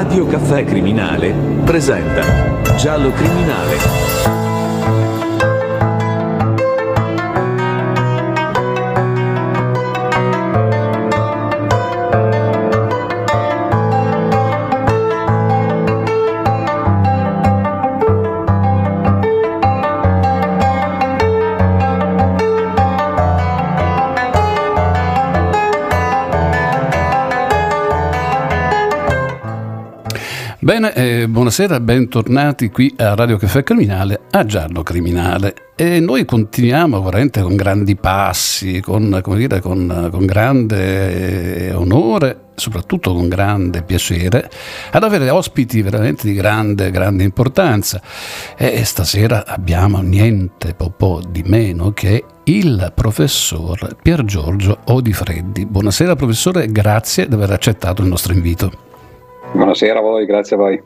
Radio Caffè Criminale presenta Giallo Criminale. Bene, eh, buonasera, bentornati qui a Radio Caffè Criminale, a Giallo Criminale. E noi continuiamo veramente con grandi passi, con, dire, con, con grande onore, soprattutto con grande piacere, ad avere ospiti veramente di grande, grande importanza. E stasera abbiamo niente po' di meno che il professor Pier Giorgio Odifreddi. Buonasera professore, grazie di aver accettato il nostro invito. Buonasera a voi, grazie a voi.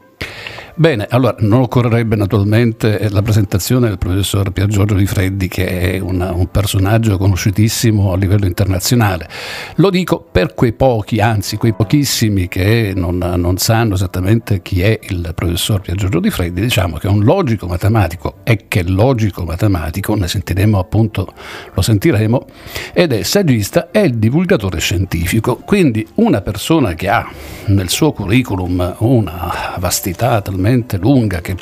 Bene, allora non occorrerebbe naturalmente la presentazione del professor Pier Giorgio Di Freddi, che è una, un personaggio conosciutissimo a livello internazionale. Lo dico per quei pochi, anzi quei pochissimi che non, non sanno esattamente chi è il professor Pier Giorgio Di Freddi, diciamo che è un logico matematico e che logico matematico, ne sentiremo appunto, lo sentiremo, ed è saggista e divulgatore scientifico, quindi una persona che ha nel suo curriculum una vastità talmente talmente lunga che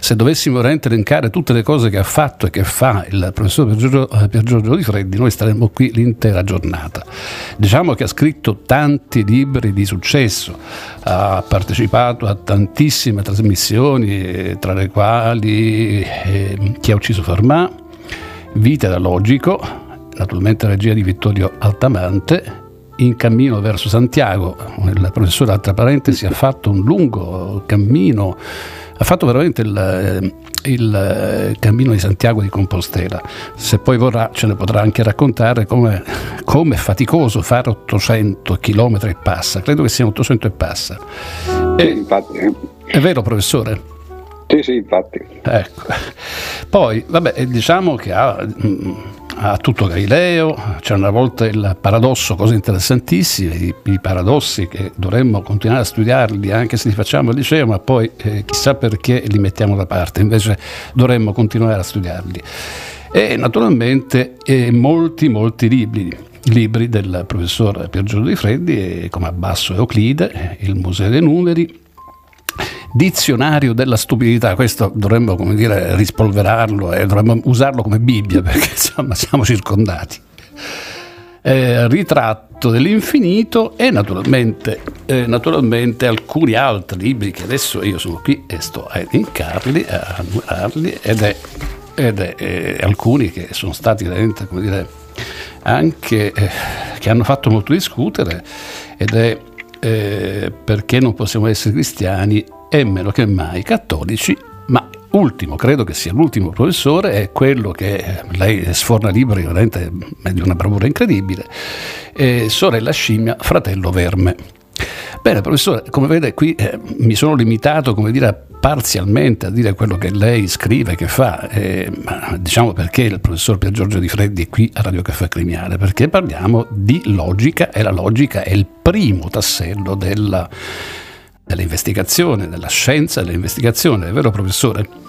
se dovessimo veramente elencare tutte le cose che ha fatto e che fa il professor Pier Giorgio, eh, Di Freddi, noi staremmo qui l'intera giornata. Diciamo che ha scritto tanti libri di successo, ha partecipato a tantissime trasmissioni, tra le quali eh, Chi ha ucciso Fermat, Vita da Logico, naturalmente regia di Vittorio Altamante in cammino verso Santiago, il professore, tra parentesi, ha fatto un lungo cammino, ha fatto veramente il, eh, il eh, cammino di Santiago di Compostela. Se poi vorrà ce ne potrà anche raccontare come è faticoso fare 800 km e passa, credo che siano 800 e passa. E, infatti. Eh. È vero professore? Sì, sì, infatti. Ecco. Poi, vabbè, diciamo che ha mm, a tutto Galileo, c'è una volta il paradosso, cose interessantissime, i, i, paradossi che dovremmo continuare a studiarli anche se li facciamo al liceo, ma poi eh, chissà perché li mettiamo da parte, invece dovremmo continuare a studiarli. E naturalmente eh, molti, molti libri, libri del professor Pier Giorgio Di Freddi, come Abbasso e Euclide, Il Museo dei Numeri, dizionario della stupidità, questo dovremmo come dire rispolverarlo e dovremmo usarlo come Bibbia perché insomma siamo circondati. Eh, ritratto dell'infinito e naturalmente, eh, naturalmente, alcuni altri libri che adesso io sono qui e sto a elencarli, a numerarli ed è, ed è eh, alcuni che sono stati veramente come dire anche eh, che hanno fatto molto discutere ed è eh, perché non possiamo essere cristiani e meno che mai cattolici, ma ultimo, credo che sia l'ultimo professore, è quello che eh, lei sforna libri veramente di una bravura incredibile, eh, sorella scimmia, fratello verme. Bene, professore, come vede qui eh, mi sono limitato, come dire, parzialmente a dire quello che lei scrive, che fa, eh, ma diciamo perché il professor Pier Giorgio Di Freddi è qui a Radio Caffè Criminale, perché parliamo di logica e la logica è il primo tassello della, dell'investigazione, della scienza dell'investigazione, è vero professore?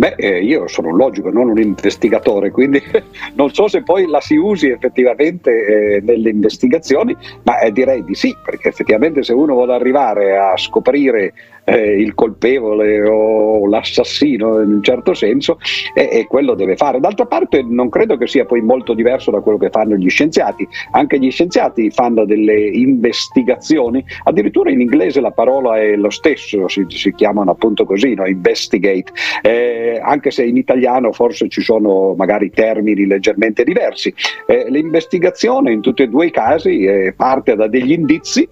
Beh, eh, io sono un logico, non un investigatore, quindi non so se poi la si usi effettivamente eh, nelle investigazioni, ma eh, direi di sì, perché effettivamente se uno vuole arrivare a scoprire eh, il colpevole o l'assassino in un certo senso e, e, quello deve fare. D'altra parte non credo che sia poi molto diverso da quello che fanno gli scienziati, anche gli scienziati fanno delle investigazioni, addirittura in inglese la parola è lo stesso, si, si chiamano appunto così, no? investigate, eh, anche se in italiano forse ci sono magari termini leggermente diversi. Eh, l'investigazione in tutti e due i casi eh, parte da degli indizi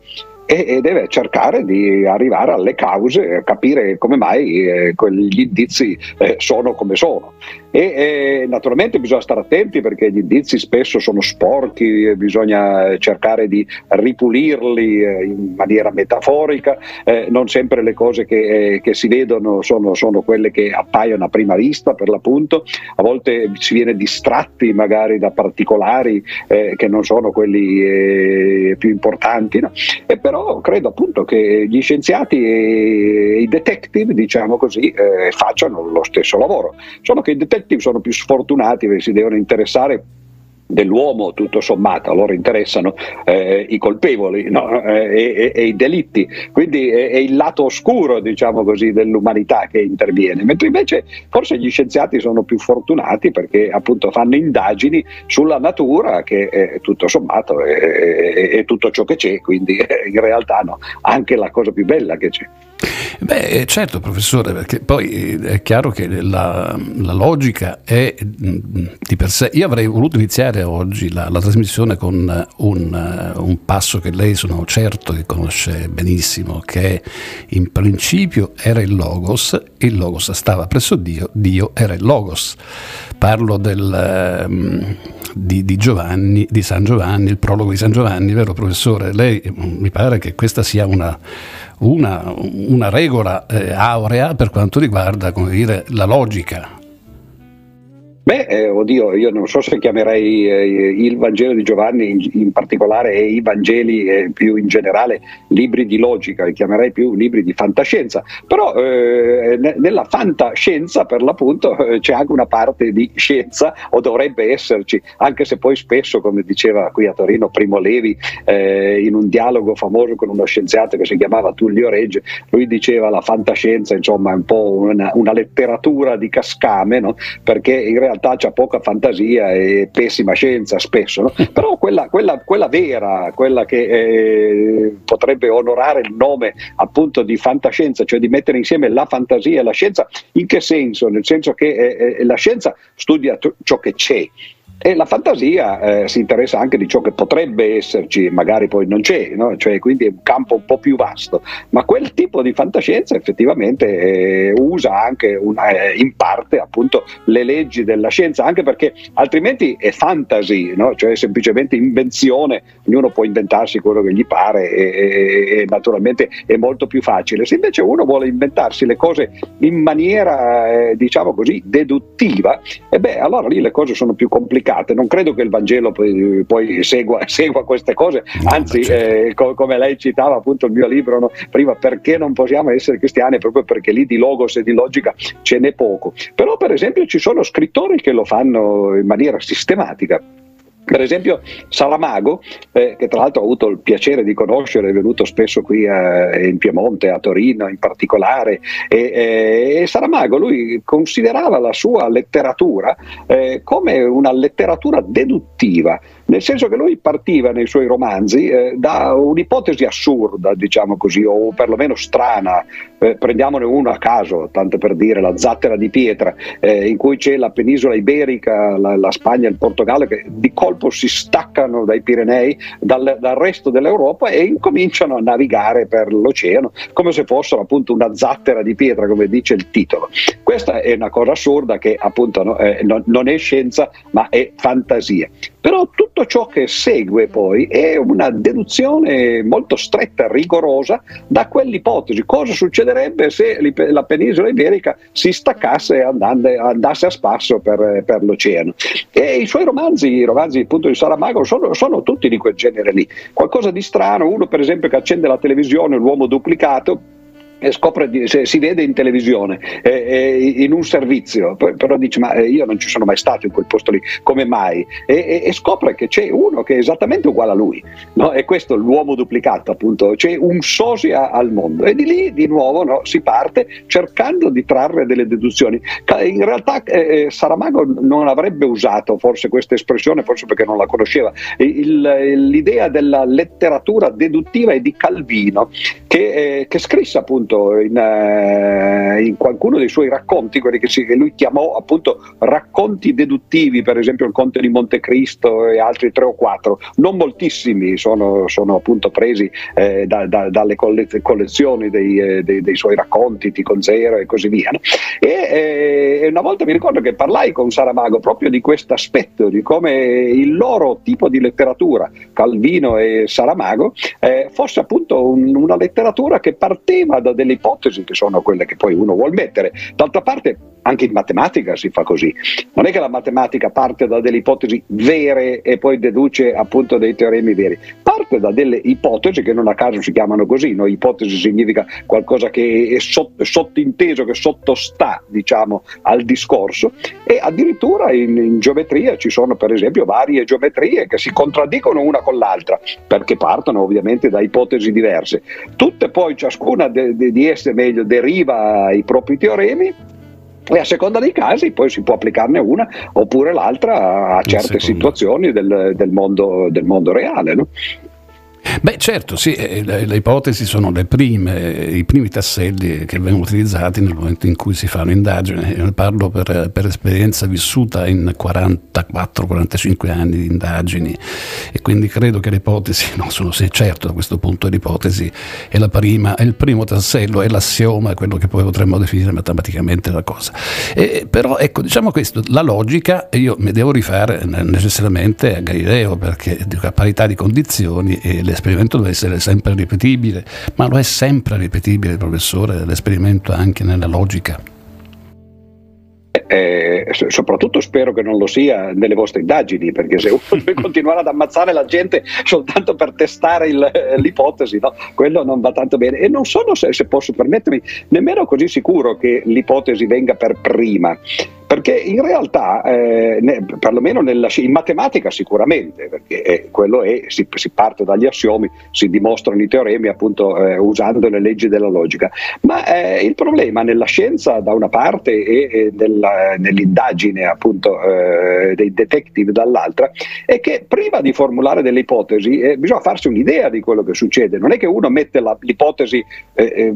e, deve cercare di arrivare alle cause, capire come mai eh, quegli indizi eh, sono come sono. E, e, naturalmente bisogna stare attenti perché gli indizi spesso sono sporchi, bisogna cercare di ripulirli eh, in maniera metaforica, eh, non sempre le cose che, eh, che si vedono sono, sono, quelle che appaiono a prima vista per l'appunto, a volte si viene distratti magari da particolari eh, che non sono quelli eh, più importanti, no? e però credo appunto che gli scienziati e i detective, diciamo così, eh, facciano lo stesso lavoro, solo che i detective detective sono più sfortunati perché si devono interessare dell'uomo tutto sommato, loro interessano eh, i colpevoli no? eh, e, e, i delitti, quindi è, è, il lato oscuro diciamo così, dell'umanità che interviene, mentre invece forse gli scienziati sono più fortunati perché appunto fanno indagini sulla natura che è, tutto sommato è, è, tutto ciò che c'è, quindi in realtà no, anche la cosa più bella che c'è. Beh, certo, professore, perché poi è chiaro che la, la logica è di per sé. Io avrei voluto iniziare oggi la, la trasmissione con un, un, passo che lei sono certo che conosce benissimo, che in principio era il Logos, il Logos stava presso Dio, Dio era il Logos. Parlo del, di, di, Giovanni, di San Giovanni, il prologo di San Giovanni, vero professore? Lei mi pare che questa sia una una, una regola eh, aurea per quanto riguarda dire, la logica Beh, eh, oddio, io non so se chiamerei eh, il Vangelo di Giovanni in, in particolare e i Vangeli eh, più in generale libri di logica, li chiamerei più libri di fantascienza, però eh, ne, nella fantascienza per l'appunto eh, c'è anche una parte di scienza o dovrebbe esserci, anche se poi spesso, come diceva qui a Torino Primo Levi, eh, in un dialogo famoso con uno scienziato che si chiamava Tullio Regge, lui diceva la fantascienza insomma è un po' una, una letteratura di cascame, no? perché in realtà realtà c'è poca fantasia e pessima scienza spesso, no? però quella, quella, quella, vera, quella che eh, potrebbe onorare il nome appunto di fantascienza, cioè di mettere insieme la fantasia e la scienza, in che senso? Nel senso che eh, eh la scienza studia ciò che c'è, e la fantasia eh, si interessa anche di ciò che potrebbe esserci, magari poi non c'è, no? cioè, quindi è un campo un po' più vasto, ma quel tipo di fantascienza effettivamente eh, usa anche una, eh, in parte appunto le leggi della scienza, anche perché altrimenti è fantasy, no? cioè semplicemente invenzione, ognuno può inventarsi quello che gli pare e, e, e, naturalmente è molto più facile. Se invece uno vuole inventarsi le cose in maniera eh, diciamo così deduttiva, e beh allora lì le cose sono più complicate complicate. Non credo che il Vangelo poi, poi segua, segua, queste cose, anzi, certo. eh, co- come lei citava appunto il mio libro no? prima, perché non possiamo essere cristiani? Proprio perché lì di logos e di logica ce n'è poco. Però, per esempio, ci sono scrittori che lo fanno in maniera sistematica. Per esempio Saramago, eh, che tra l'altro ho avuto il piacere di conoscere, è venuto spesso qui a, eh, in Piemonte, a Torino in particolare, e, e, e Saramago lui considerava la sua letteratura eh, come una letteratura deduttiva, nel senso che lui partiva nei suoi romanzi eh, da un'ipotesi assurda, diciamo così, o perlomeno strana, eh, prendiamone uno a caso, tanto per dire la zattera di pietra, eh, in cui c'è la penisola iberica, la, la Spagna e il Portogallo che di colpo si staccano dai Pirenei, dal, dal, resto dell'Europa e incominciano a navigare per l'oceano come se fossero appunto una zattera di pietra, come dice il titolo. Questa è una cosa assurda che appunto no, eh, non, non è scienza ma è fantasia. Però tutto ciò che segue poi è una deduzione molto stretta, rigorosa da quell'ipotesi. Cosa succederebbe se la penisola iberica si staccasse e andasse a spasso per, per l'oceano? E i suoi romanzi, i romanzi appunto di Saramago, sono, sono tutti di quel genere lì. Qualcosa di strano, uno per esempio che accende la televisione, l'uomo duplicato, scopre di, se, si vede in televisione eh, eh, in un servizio però dice ma eh, io non ci sono mai stato in quel posto lì come mai? E, e scopre che c'è uno che è esattamente uguale a lui no? e questo è l'uomo duplicato appunto c'è un sosia al mondo. E di lì di nuovo no, si parte cercando di trarre delle deduzioni. In realtà eh, Saramago non avrebbe usato forse questa espressione forse perché non la conosceva Il, l'idea della letteratura deduttiva è di Calvino che, eh, che scrisse appunto appunto in, uh, in, qualcuno dei suoi racconti, quelli che, si, che, lui chiamò appunto racconti deduttivi, per esempio il Conte di Montecristo e altri tre o quattro, non moltissimi sono, sono appunto presi eh, da, da, dalle collezioni dei, eh, dei, dei, suoi racconti, Ticon Zero e così via. No? E eh, una volta mi ricordo che parlai con Saramago proprio di questo aspetto, di come il loro tipo di letteratura, Calvino e Saramago, eh, fosse appunto un, una letteratura che partiva da delle ipotesi che sono quelle che poi uno vuol mettere. D'altra parte anche in matematica si fa così. Non è che la matematica parte da delle ipotesi vere e poi deduce appunto dei teoremi veri, parte da delle ipotesi che non a caso si chiamano così, no? ipotesi significa qualcosa che è sottinteso, che sottostà diciamo al discorso e addirittura in, in geometria ci sono per esempio varie geometrie che si contraddicono una con l'altra perché partono ovviamente da ipotesi diverse. Tutte poi ciascuna de, de, di esse meglio deriva i propri teoremi e a seconda dei casi poi si può applicarne una oppure l'altra a certe situazioni del, del, mondo, del mondo reale. No? Beh, certo, sì, eh, le, le, ipotesi sono le prime, i primi tasselli che vengono utilizzati nel momento in cui si fa un'indagine. Ne parlo per, per esperienza vissuta in 44-45 anni di indagini e quindi credo che le ipotesi, non sono sì, certo da questo punto l'ipotesi è, la prima, è il primo tassello, è l'assioma, è quello che poi potremmo definire matematicamente la cosa. E, però ecco, diciamo questo, la logica, io mi devo rifare necessariamente a Galileo perché a parità di condizioni l'esperimento deve essere sempre ripetibile, ma lo è sempre ripetibile, professore, l'esperimento anche nella logica. Eh, soprattutto spero che non lo sia nelle vostre indagini, perché se uno deve continuare ad ammazzare la gente soltanto per testare il, l'ipotesi, no? quello non va tanto bene. E non sono, se, se posso permettermi, nemmeno così sicuro che l'ipotesi venga per prima. Perché in realtà, eh, ne, perlomeno nella, in matematica sicuramente, perché eh, quello è, si, si, parte dagli assiomi, si dimostrano i teoremi appunto eh, usando le leggi della logica, ma eh, il problema nella scienza da una parte e, nella, nell'indagine appunto eh, dei detective dall'altra è che prima di formulare delle ipotesi eh, bisogna farsi un'idea di quello che succede, non è che uno mette la, l'ipotesi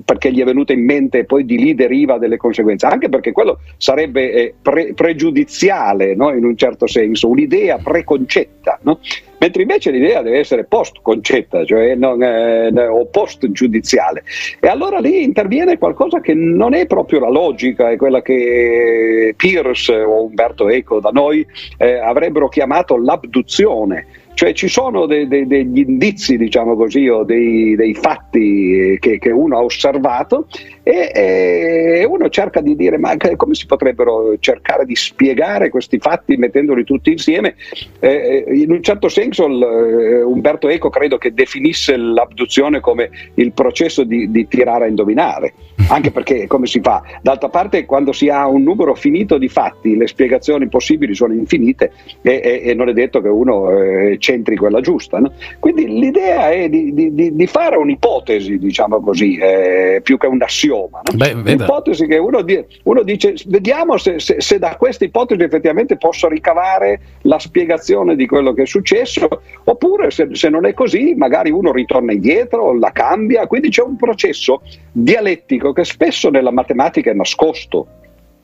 perché gli è venuta in mente e poi di lì deriva delle conseguenze, anche perché quello sarebbe pre- pregiudiziale no? in un certo senso, un'idea preconcetta, no? Mentre invece l'idea deve essere post-concetta, cioè non, eh, o post-giudiziale. E allora lì interviene qualcosa che non è proprio la logica, è quella che Pierce o Umberto Eco da noi eh, avrebbero chiamato l'abduzione cioè ci sono de, de, degli indizi, diciamo così, o dei, dei fatti che, che, uno ha osservato e, e, uno cerca di dire ma come si potrebbero cercare di spiegare questi fatti mettendoli tutti insieme. Eh, eh in un certo senso il, eh, Umberto Eco credo che definisse l'abduzione come il processo di, di tirare a indovinare, anche perché come si fa? D'altra parte quando si ha un numero finito di fatti le spiegazioni possibili sono infinite e, e, e non è detto che uno eh, centri quella giusta. No? Quindi l'idea è di, di, di, fare un'ipotesi, diciamo così, eh, più che un. No? Beh, un'ipotesi che uno, di, uno dice, vediamo se, se, se, da questa ipotesi effettivamente posso ricavare la spiegazione di quello che è successo, oppure se, se non è così, magari uno ritorna indietro, la cambia. Quindi c'è un processo dialettico che spesso nella matematica è nascosto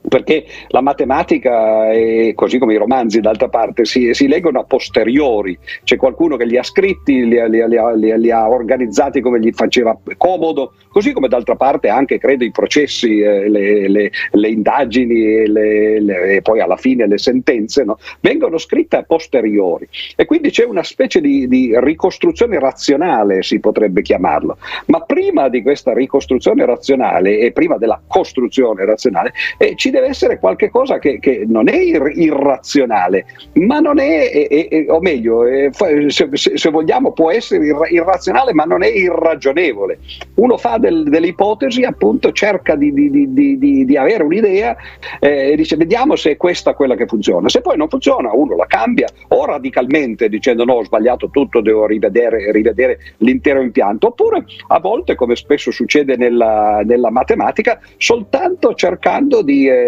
perché la matematica, è, così come i romanzi d'altra parte, si, si, leggono a posteriori, c'è qualcuno che li ha scritti, li li, ha, li ha, organizzati come gli faceva comodo, così come d'altra parte anche credo i processi, eh, le, le, le, indagini e, poi alla fine le sentenze no? vengono scritte a posteriori e quindi c'è una specie di, di ricostruzione razionale, si potrebbe chiamarlo, ma prima di questa ricostruzione razionale e prima della costruzione razionale eh, ci deve essere qualcosa che, che non è ir- irrazionale, ma non è, è, è o meglio, è, se, se, vogliamo, può essere ir- irrazionale, ma non è irragionevole. Uno fa del, delle ipotesi, appunto, cerca di, di, di, di avere un'idea eh, e dice vediamo se è questa quella che funziona. Se poi non funziona, uno la cambia o radicalmente dicendo no, ho sbagliato tutto, devo rivedere, rivedere l'intero impianto, oppure a volte, come spesso succede nella, nella matematica, soltanto cercando di eh,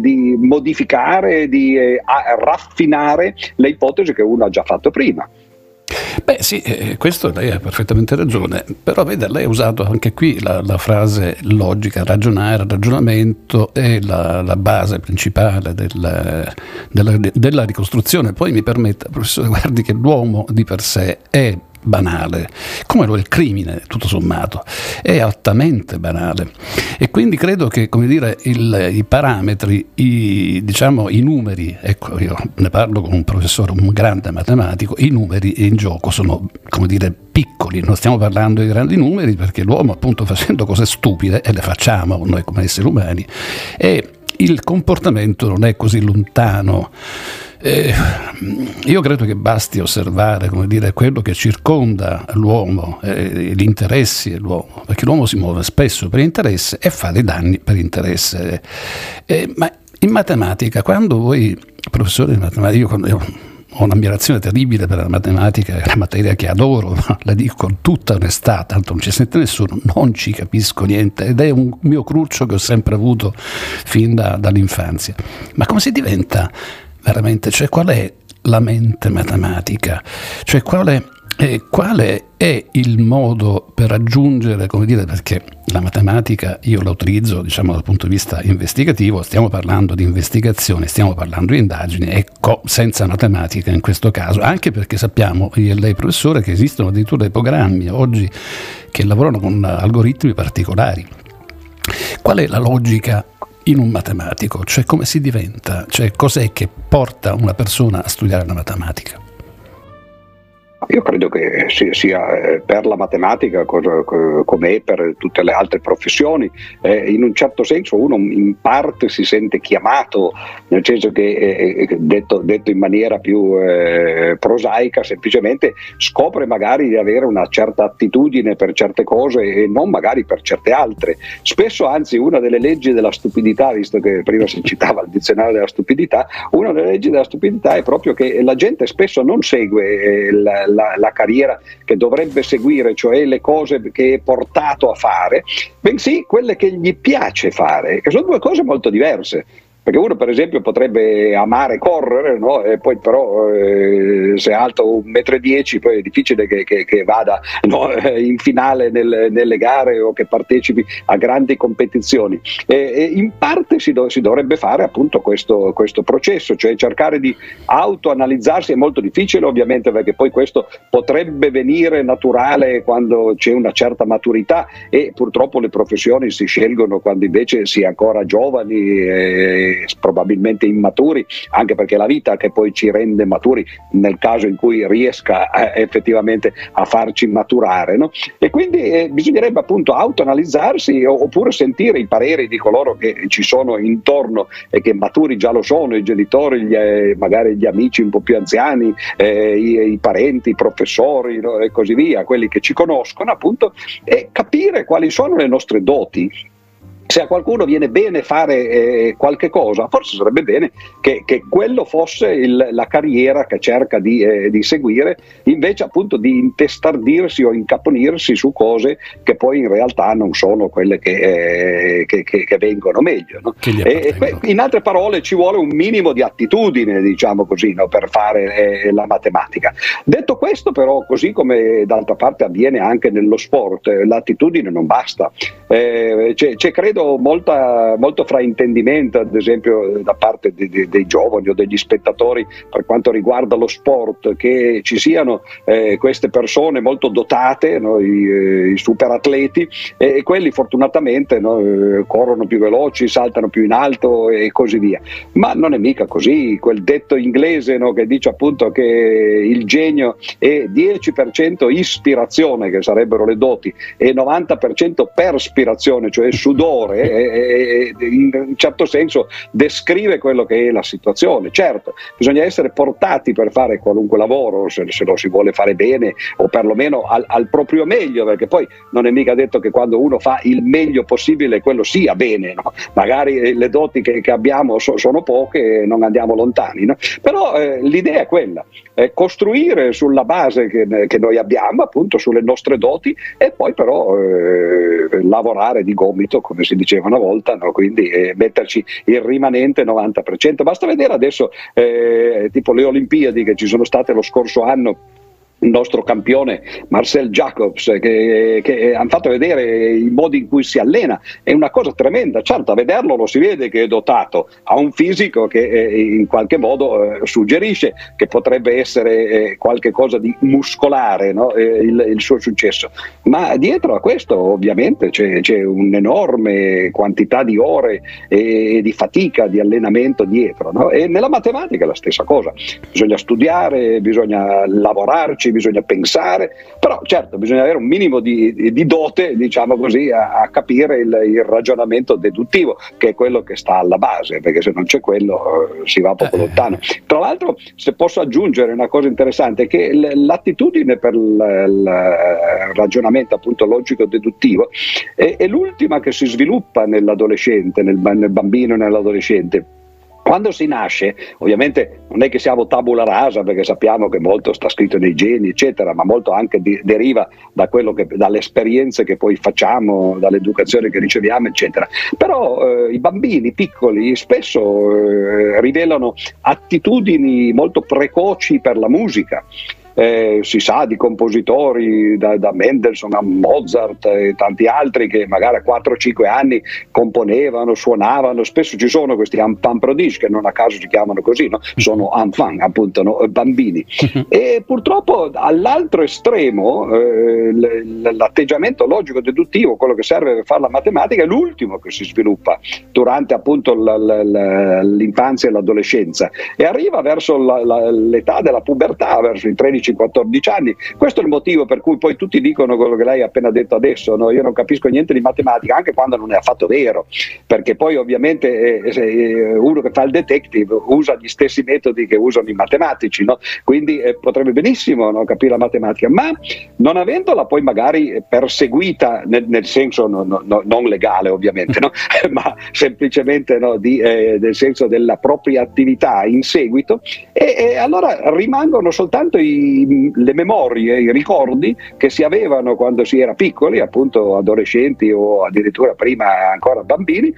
di modificare, di eh, raffinare le ipotesi che uno ha già fatto prima. Beh sì, eh, questo lei ha perfettamente ragione, però vede, lei ha usato anche qui la, la frase logica, ragionare, ragionamento è la, la base principale del, della, della ricostruzione. Poi mi permetta, professore, guardi che l'uomo di per sé è banale, come lo è il crimine, tutto sommato, è altamente banale. E quindi credo che, dire, il, i parametri, i, diciamo, i numeri, ecco, io ne parlo con un professore, un grande matematico, i numeri in gioco sono, come dire, piccoli, non stiamo parlando di grandi numeri perché l'uomo appunto facendo cose stupide, e le facciamo noi come esseri umani, e il comportamento non è così lontano eh, io credo che basti osservare dire, quello che circonda l'uomo, eh, gli interessi dell'uomo, perché l'uomo si muove spesso per interesse e fa dei danni per interesse. Eh, ma in matematica, quando voi, professore di matematica, io, io ho un'ammirazione terribile per la matematica, è una materia che adoro, la dico con tutta onestà, tanto non ci sente nessuno, non ci capisco niente ed è un mio cruccio che ho sempre avuto fin da, dall'infanzia. Ma come si diventa veramente, cioè qual è la mente matematica, cioè quale, eh, quale è il modo per raggiungere, come dire, perché la matematica io la utilizzo diciamo dal punto di vista investigativo, stiamo parlando di investigazione, stiamo parlando di indagini, ecco, senza matematica in questo caso, anche perché sappiamo, io e lei professore, che esistono addirittura dei programmi oggi che lavorano con algoritmi particolari. Qual è la logica in un matematico, cioè come si diventa, cioè cos'è che porta una persona a studiare la matematica. Io credo che sia eh, per la matematica come per tutte le altre professioni, eh, in un certo senso uno in parte si sente chiamato, nel senso che eh, detto, detto, in maniera più prosaica, semplicemente scopre magari di avere una certa attitudine per certe cose e non magari per certe altre. Spesso anzi una delle leggi della stupidità, visto che prima si citava il dizionario della stupidità, una delle leggi della stupidità è proprio che la gente spesso non segue la, la, la, carriera che dovrebbe seguire, cioè le cose che è portato a fare, bensì quelle che gli piace fare, che sono due cose molto diverse perché uno per esempio potrebbe amare correre no? e poi però eh, se è alto 1,10 m poi è difficile che, che, che vada no? in finale nel, nelle gare o che partecipi a grandi competizioni e, e in parte si, do, si, dovrebbe fare appunto questo, questo, processo cioè cercare di autoanalizzarsi è molto difficile ovviamente perché poi questo potrebbe venire naturale quando c'è una certa maturità e purtroppo le professioni si scelgono quando invece si è ancora giovani e, probabilmente immaturi, anche perché è la vita che poi ci rende maturi nel caso in cui riesca eh, effettivamente a farci maturare. No? E quindi eh, bisognerebbe appunto autoanalizzarsi oppure sentire i pareri di coloro che ci sono intorno e che maturi già lo sono, i genitori, gli, eh, magari gli amici un po' più anziani, eh, i, i, parenti, i professori no? e così via, quelli che ci conoscono appunto, e capire quali sono le nostre doti se a qualcuno viene bene fare eh, qualche cosa, forse sarebbe bene che, che quello fosse il, la carriera che cerca di, eh, di, seguire, invece appunto di intestardirsi o incaponirsi su cose che poi in realtà non sono quelle che, eh, che, che vengono meglio. No? E, e, in altre parole ci vuole un minimo di attitudine, diciamo così, no? per fare eh, la matematica. Detto questo però, così come d'altra parte avviene anche nello sport, l'attitudine non basta. Eh, c'è, c'è credo vedo molta, molto fraintendimento, ad esempio, da parte di, di, dei giovani o degli spettatori per quanto riguarda lo sport, che ci siano eh, queste persone molto dotate, no, i, eh, i superatleti, e, e, quelli fortunatamente no, eh, corrono più veloci, saltano più in alto e così via. Ma non è mica così, quel detto inglese no, che dice appunto che il genio è 10% ispirazione, che sarebbero le doti, e 90% perspirazione, cioè sudore autore e, e, in un certo senso descrive quello che è la situazione. Certo, bisogna essere portati per fare qualunque lavoro, se, se lo si vuole fare bene o perlomeno al, al, proprio meglio, perché poi non è mica detto che quando uno fa il meglio possibile quello sia bene, no? magari le doti che, che abbiamo so, sono poche e non andiamo lontani, no? però eh, l'idea è quella, eh, costruire sulla base che, che, noi abbiamo, appunto sulle nostre doti e poi però eh, lavorare di gomito, come si diceva una volta, no? quindi eh, metterci il rimanente 90%. Basta vedere adesso, eh, tipo le Olimpiadi che ci sono state lo scorso anno il nostro campione Marcel Jacobs che, che, hanno fatto vedere i modi in cui si allena è una cosa tremenda certo a vederlo lo si vede che è dotato ha un fisico che eh, in qualche modo eh, suggerisce che potrebbe essere eh, qualche cosa di muscolare no? Il, il, suo successo ma dietro a questo ovviamente c'è, c'è un'enorme quantità di ore e di fatica di allenamento dietro no? e nella matematica è la stessa cosa bisogna studiare bisogna lavorarci critici, bisogna pensare, però certo bisogna avere un minimo di, di dote, diciamo così, a, a capire il, il, ragionamento deduttivo, che è quello che sta alla base, perché se non c'è quello eh, si va poco eh. lontano. Tra l'altro, se posso aggiungere una cosa interessante, che l'attitudine per il, il ragionamento appunto logico-deduttivo è, è, l'ultima che si sviluppa nell'adolescente, nel, nel bambino e nell'adolescente quando si nasce, ovviamente non è che siamo tabula rasa perché sappiamo che molto sta scritto nei geni, eccetera, ma molto anche di, deriva da che, dalle esperienze che poi facciamo, dall'educazione che riceviamo, eccetera. Però eh, i bambini piccoli spesso eh, rivelano attitudini molto precoci per la musica eh, si sa di compositori da, da, Mendelssohn a Mozart e tanti altri che magari a 4-5 anni componevano, suonavano, spesso ci sono questi enfant prodige che non a caso si chiamano così, no? sono enfant appunto, no? bambini. e purtroppo all'altro estremo eh, l'atteggiamento logico-deduttivo, quello che serve per fare la matematica, è l'ultimo che si sviluppa durante appunto l'infanzia e l'adolescenza e arriva verso la, la, l'età della pubertà, verso i 13 13-14 anni. Questo è il motivo per cui poi tutti dicono quello che lei ha appena detto adesso, no? io non capisco niente di matematica, anche quando non è affatto vero, perché poi ovviamente eh, eh, uno che fa il detective usa gli stessi metodi che usano i matematici, no? quindi eh, potrebbe benissimo no, capire la matematica, ma non avendola poi magari perseguita nel, nel senso no, non legale ovviamente, ma semplicemente di, eh, nel senso della propria attività in seguito, e, e allora rimangono soltanto i le memorie, i ricordi che si avevano quando si era piccoli, appunto adolescenti o addirittura prima ancora bambini,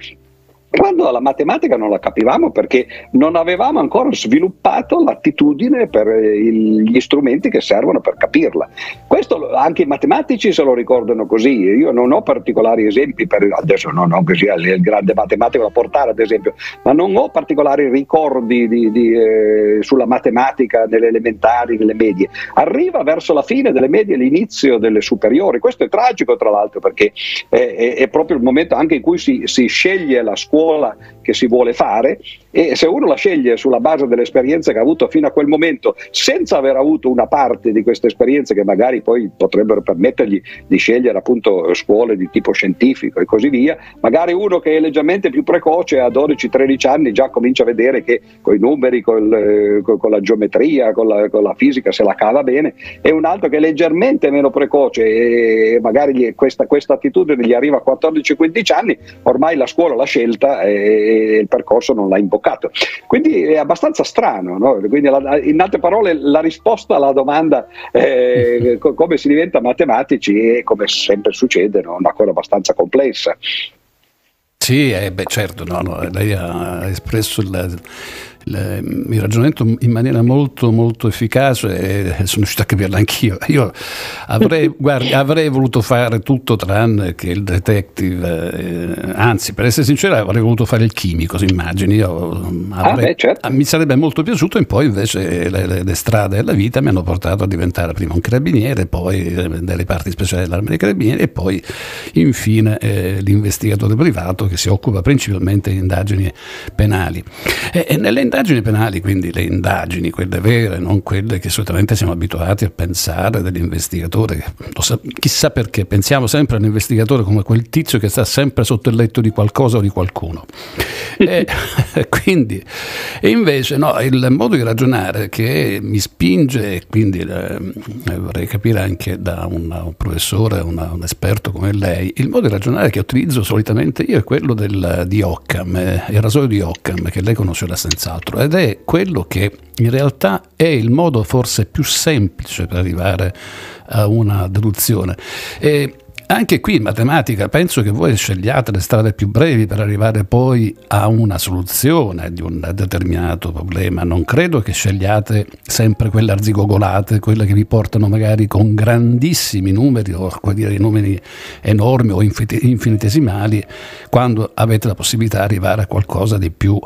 quando la matematica non la capivamo perché non avevamo ancora sviluppato l'attitudine per gli strumenti che servono per capirla. Questo anche i matematici se lo ricordano così. Io non ho particolari esempi, per, adesso non ho sia il grande matematico da portare ad esempio, ma non ho particolari ricordi di, di, eh, sulla matematica nelle elementari, nelle medie. Arriva verso la fine delle medie l'inizio delle superiori. Questo è tragico tra l'altro perché è, è, è proprio il momento anche in cui si, si sceglie la scuola scuola che si vuole fare e se uno la sceglie sulla base delle esperienze che ha avuto fino a quel momento senza aver avuto una parte di queste esperienze che magari poi potrebbero permettergli di scegliere appunto scuole di tipo scientifico e così via, magari uno che è leggermente più precoce a 12-13 anni già comincia a vedere che con i numeri, col, eh, con, la geometria, con la, con la, fisica se la cava bene e un altro che è leggermente meno precoce e magari questa, questa attitudine gli arriva a 14-15 anni, ormai la scuola l'ha scelta e, il percorso non l'ha imboccato. Quindi è abbastanza strano, no? la, in altre parole la risposta alla domanda eh, come si diventa matematici è come sempre succede no? una cosa abbastanza complessa. Sì, eh, beh, certo, no, lei ha espresso il, il ragionamento in maniera molto molto efficace e sono riuscito a capirla anch'io. Io avrei, guardi, avrei voluto fare tutto tranne che il detective, eh, anzi per essere sincero avrei voluto fare il chimico, si immagini. Io avrei, ah, beh, certo. Mi sarebbe molto piaciuto e poi invece le, le, le, strade della vita mi hanno portato a diventare prima un carabiniere, poi eh, delle parti speciali dell'arma dei carabinieri e poi infine eh, l'investigatore privato che si occupa principalmente di indagini penali. E, e nelle indagini penali, quindi le indagini, quelle vere, non quelle che solitamente siamo abituati a pensare dell'investigatore, chissà perché pensiamo sempre all'investigatore come quel tizio che sta sempre sotto il letto di qualcosa o di qualcuno. e, quindi, e invece no, il modo di ragionare che mi spinge, e quindi eh, vorrei capire anche da un, un professore, una, un esperto come lei, il modo di ragionare che utilizzo solitamente io è quello del, di Occam, eh, il rasoio di Occam, che lei conoscerà senz'altro altro ed è quello che in realtà è il modo forse più semplice per arrivare a una deduzione. E Anche qui in matematica penso che voi scegliate le strade più brevi per arrivare poi a una soluzione di un determinato problema. Non credo che scegliate sempre quelle arzigogolate, quelle che vi portano magari con grandissimi numeri o dire, numeri enormi o infinitesimali, quando avete la possibilità di arrivare a qualcosa di più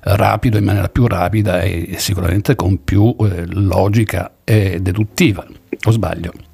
rapido, in maniera più rapida e sicuramente con più eh, logica e deduttiva. O sbaglio?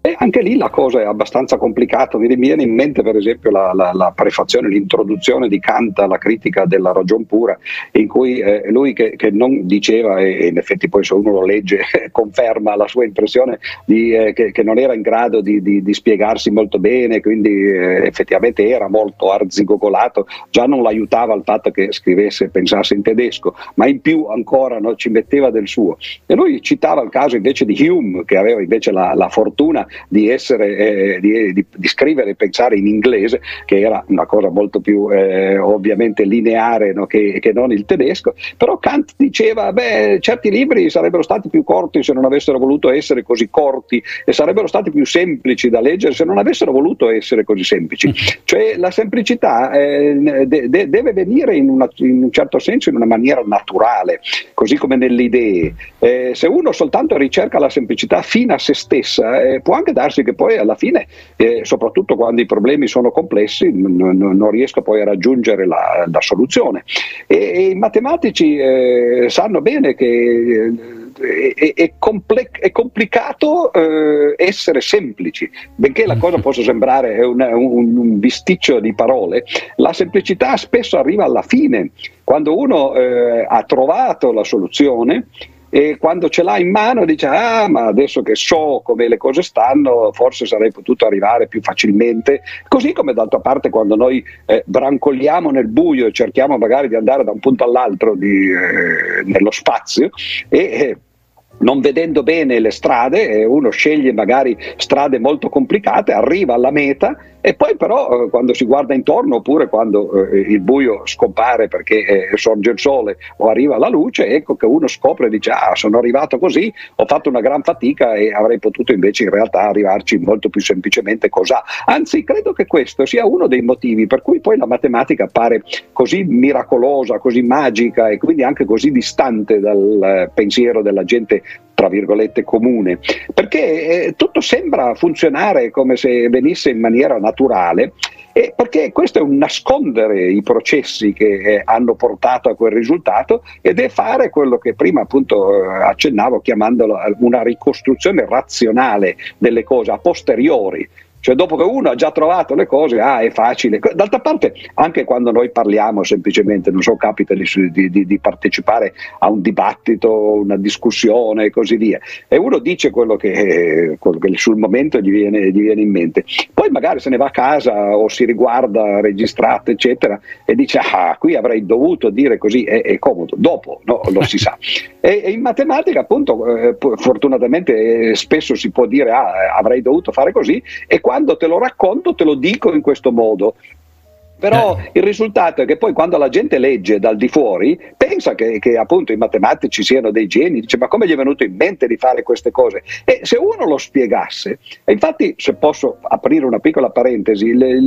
E anche lì la cosa è abbastanza complicata, mi viene in mente per esempio la, la, la prefazione, l'introduzione di Kant alla critica della ragion pura, in cui eh, lui che, che, non diceva, e, in effetti poi se uno lo legge conferma la sua impressione di, eh, che, che, non era in grado di, di, di spiegarsi molto bene, quindi eh, effettivamente era molto arzigogolato, già non l'aiutava il fatto che scrivesse e pensasse in tedesco, ma in più ancora no, ci metteva del suo. E lui citava il caso invece di Hume, che aveva invece la, la fortuna di, essere, eh, di, di, di, scrivere e pensare in inglese, che era una cosa molto più eh, ovviamente lineare no, che, che, non il tedesco, però Kant diceva, beh, certi libri sarebbero stati più corti se non avessero voluto essere così corti e sarebbero stati più semplici da leggere se non avessero voluto essere così semplici. Cioè la semplicità eh, de, de, deve venire in, una, in, un certo senso in una maniera naturale, così come nelle idee. Eh, se uno soltanto ricerca la semplicità fino a se stessa, eh, può anche darsi che poi alla fine, eh, soprattutto quando i problemi sono complessi, n- n- non riesco poi a raggiungere la, la soluzione. E, e, i matematici eh, sanno bene che eh, è, è, comple- è complicato eh, essere semplici, benché la cosa possa sembrare una, un, un, bisticcio di parole, la semplicità spesso arriva alla fine, quando uno eh, ha trovato la soluzione e quando ce l'ha in mano dice ah ma adesso che so come le cose stanno forse sarei potuto arrivare più facilmente. Così come d'altra parte quando noi eh, brancoliamo nel buio e cerchiamo magari di andare da un punto all'altro di, eh, nello spazio e eh, non vedendo bene le strade, eh, uno sceglie magari strade molto complicate, arriva alla meta e poi però eh, quando si guarda intorno oppure quando eh, il buio scompare perché eh, sorge il sole o arriva la luce, ecco che uno scopre e dice ah sono arrivato così, ho fatto una gran fatica e avrei potuto invece in realtà arrivarci molto più semplicemente cos'ha. Anzi credo che questo sia uno dei motivi per cui poi la matematica appare così miracolosa, così magica e quindi anche così distante dal eh, pensiero della gente tra virgolette comune, perché eh, tutto sembra funzionare come se venisse in maniera naturale e perché questo è un nascondere i processi che eh, hanno portato a quel risultato ed è fare quello che prima appunto eh, accennavo chiamandolo una ricostruzione razionale delle cose a posteriori cioè dopo che uno ha già trovato le cose, ah è facile. D'altra parte anche quando noi parliamo semplicemente, non so, capita di, di, di partecipare a un dibattito, una discussione e così via, e uno dice quello che, quello che sul momento gli viene, gli viene, in mente, poi magari se ne va a casa o si riguarda registrato eccetera e dice ah qui avrei dovuto dire così, è, è comodo, dopo no, lo si sa. E, e in matematica appunto eh, fortunatamente eh, spesso si può dire ah avrei dovuto fare così e quando te lo racconto te lo dico in questo modo. Però eh. il risultato è che poi quando la gente legge dal di fuori pensa che, che, appunto i matematici siano dei geni, dice ma come gli è venuto in mente di fare queste cose? E se uno lo spiegasse, e infatti se posso aprire una piccola parentesi, le,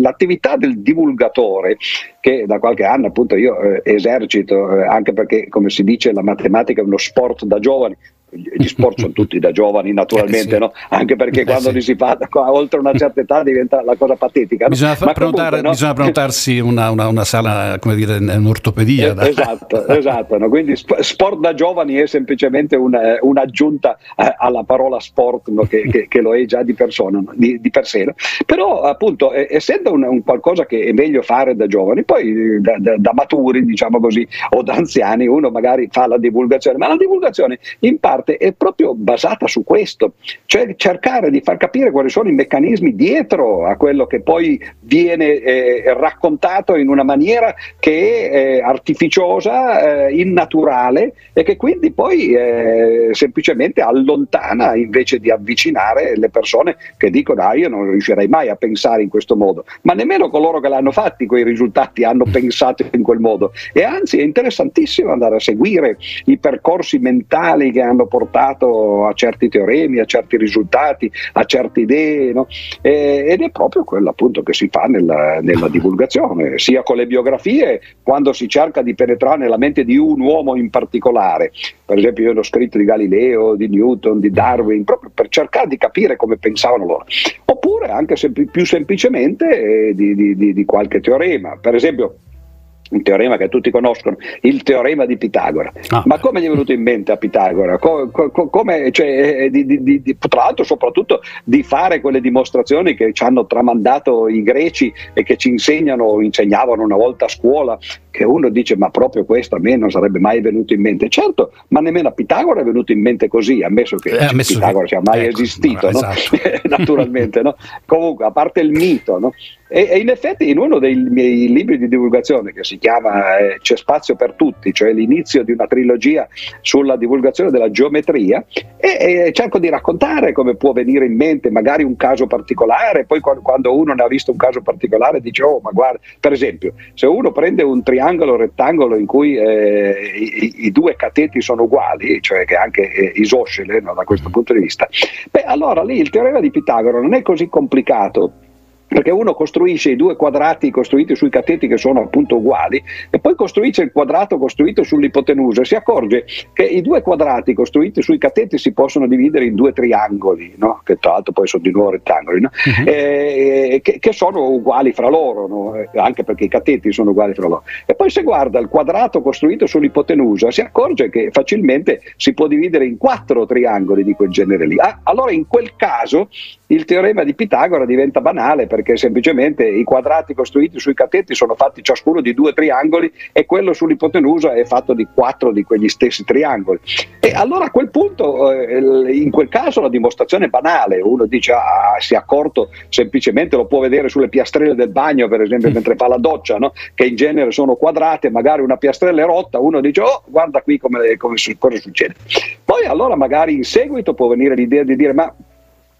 l'attività del divulgatore che da qualche anno appunto io eh, esercito, eh, anche perché come si dice la matematica è uno sport da giovani, gli sport sono tutti da giovani naturalmente, eh sì. no? anche perché eh quando sì. li si fa oltre una certa età diventa la cosa patetica. Bisogna, no? prenotare, comunque, bisogna prenotarsi una, una, una, sala, come dire, un'ortopedia. Eh, esatto, esatto quindi sport da giovani è semplicemente una, un'aggiunta eh, alla parola sport che, che, che, lo è già di, persona, di, di per sé. Però appunto essendo un, un, qualcosa che è meglio fare da giovani, poi da, da, da maturi diciamo così o da anziani uno magari fa la divulgazione, ma la divulgazione in parte parte è proprio basata su questo, cioè cercare di far capire quali sono i meccanismi dietro a quello che poi viene eh, raccontato in una maniera che è eh, artificiosa, eh, innaturale e che quindi poi eh, semplicemente allontana invece di avvicinare le persone che dicono ah io non riuscirei mai a pensare in questo modo, ma nemmeno coloro che l'hanno fatti quei risultati hanno pensato in quel modo. E anzi è interessantissimo andare a seguire i percorsi mentali che hanno portato a certi teoremi, a certi risultati, a certe idee, no? eh, ed è proprio quello appunto che si fa nella, nella divulgazione, sia con le biografie, quando si cerca di penetrare nella mente di un uomo in particolare. Per esempio, io ho scritto di Galileo, di Newton, di Darwin, proprio per cercare di capire come pensavano loro. Oppure anche sem- più semplicemente eh, di, di, di, di qualche teorema. Per esempio, un teorema che tutti conoscono, il teorema di Pitagora. Ah. Ma come gli è venuto in mente a Pitagora? Co- co- come, cioè, eh, di, di, di, tra l'altro, soprattutto di fare quelle dimostrazioni che ci hanno tramandato i greci e che ci insegnano, insegnavano una volta a scuola, che uno dice ma proprio questo a me non sarebbe mai venuto in mente. Certo, ma nemmeno a Pitagora è venuto in mente così, ammesso che eh, ammesso Pitagora che... sia mai ecco, esistito, no? esatto. naturalmente. No? Comunque, a parte il mito, no? E, e, in effetti in uno dei miei libri di divulgazione che si chiama eh, C'è spazio per tutti, cioè l'inizio di una trilogia sulla divulgazione della geometria, e, e cerco di raccontare come può venire in mente magari un caso particolare, poi quando, quando uno ne ha visto un caso particolare dice oh ma guarda, per esempio, se uno prende un triangolo rettangolo in cui eh, i, i, due cateti sono uguali, cioè che anche eh, isoscele no, da questo punto di vista, beh allora lì il teorema di Pitagora non è così complicato perché uno costruisce i due quadrati costruiti sui cateti che sono appunto uguali e poi costruisce il quadrato costruito sull'ipotenusa e si accorge che i due quadrati costruiti sui cateti si possono dividere in due triangoli, no? che tra l'altro poi sono di nuovo rettangoli, no? uh-huh. eh, che, che, sono uguali fra loro, no? Eh, anche perché i cateti sono uguali fra loro. E poi se guarda il quadrato costruito sull'ipotenusa si accorge che facilmente si può dividere in quattro triangoli di quel genere lì. Ah, allora in quel caso il teorema di Pitagora diventa banale perché semplicemente i quadrati costruiti sui catetti sono fatti ciascuno di due triangoli e quello sull'ipotenusa è fatto di quattro di quegli stessi triangoli. E allora a quel punto, eh, in quel caso la dimostrazione è banale, uno dice ah, si è accorto semplicemente, lo può vedere sulle piastrelle del bagno per esempio mentre fa la doccia, no? che in genere sono quadrate, magari una piastrella è rotta, uno dice oh guarda qui come, come, cosa succede. Poi allora magari in seguito può venire l'idea di dire ma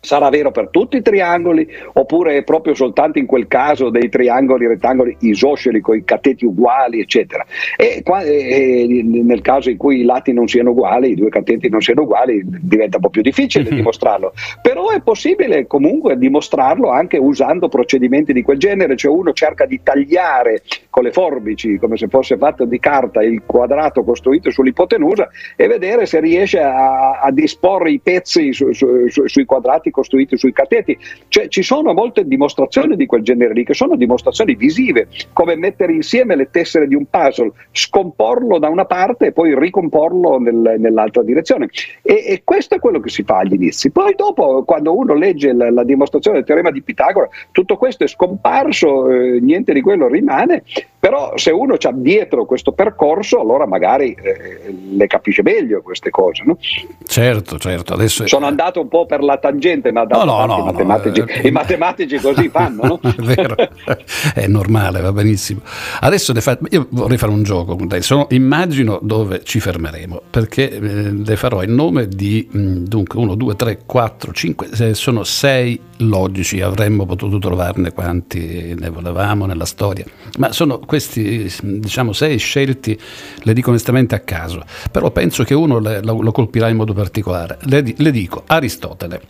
Sarà vero per tutti i triangoli oppure è proprio soltanto in quel caso dei triangoli rettangoli isosceli con i cateti uguali, eccetera. E, qua, e, nel caso in cui i lati non siano uguali, i due cateti non siano uguali, diventa un po' più difficile mm-hmm. dimostrarlo. Però è possibile comunque dimostrarlo anche usando procedimenti di quel genere, cioè uno cerca di tagliare con le forbici, come se fosse fatto di carta, il quadrato costruito sull'ipotenusa e vedere se riesce a, a disporre i pezzi su, su, su, sui quadrati costruiti sui cateti. Cioè ci sono molte dimostrazioni di quel genere lì, che sono dimostrazioni visive, come mettere insieme le tessere di un puzzle, scomporlo da una parte e poi ricomporlo nel, nell'altra direzione. E, e, questo è quello che si fa agli inizi. Poi dopo, quando uno legge la, la dimostrazione del teorema di Pitagora, tutto questo è scomparso, eh, niente di quello rimane però se uno ha dietro questo percorso, allora magari eh, le capisce meglio queste cose. No? Certo, certo. Adesso Sono andato un po' per la tangente, ma no, no, no, i, matematici, no, eh, i matematici così fanno. No? è vero, è normale, va benissimo. Adesso fa... io vorrei fare un gioco con te. Sono... immagino dove ci fermeremo, perché eh, le farò in nome di, mh, mm, dunque, 1, 2, 3, 4, 5, sono 6 logici, avremmo potuto trovarne quanti ne volevamo nella storia, ma sono questi diciamo sei scelti, le dico onestamente a caso, però penso che uno le, lo, lo, colpirà in modo particolare. Le, le dico Aristotele,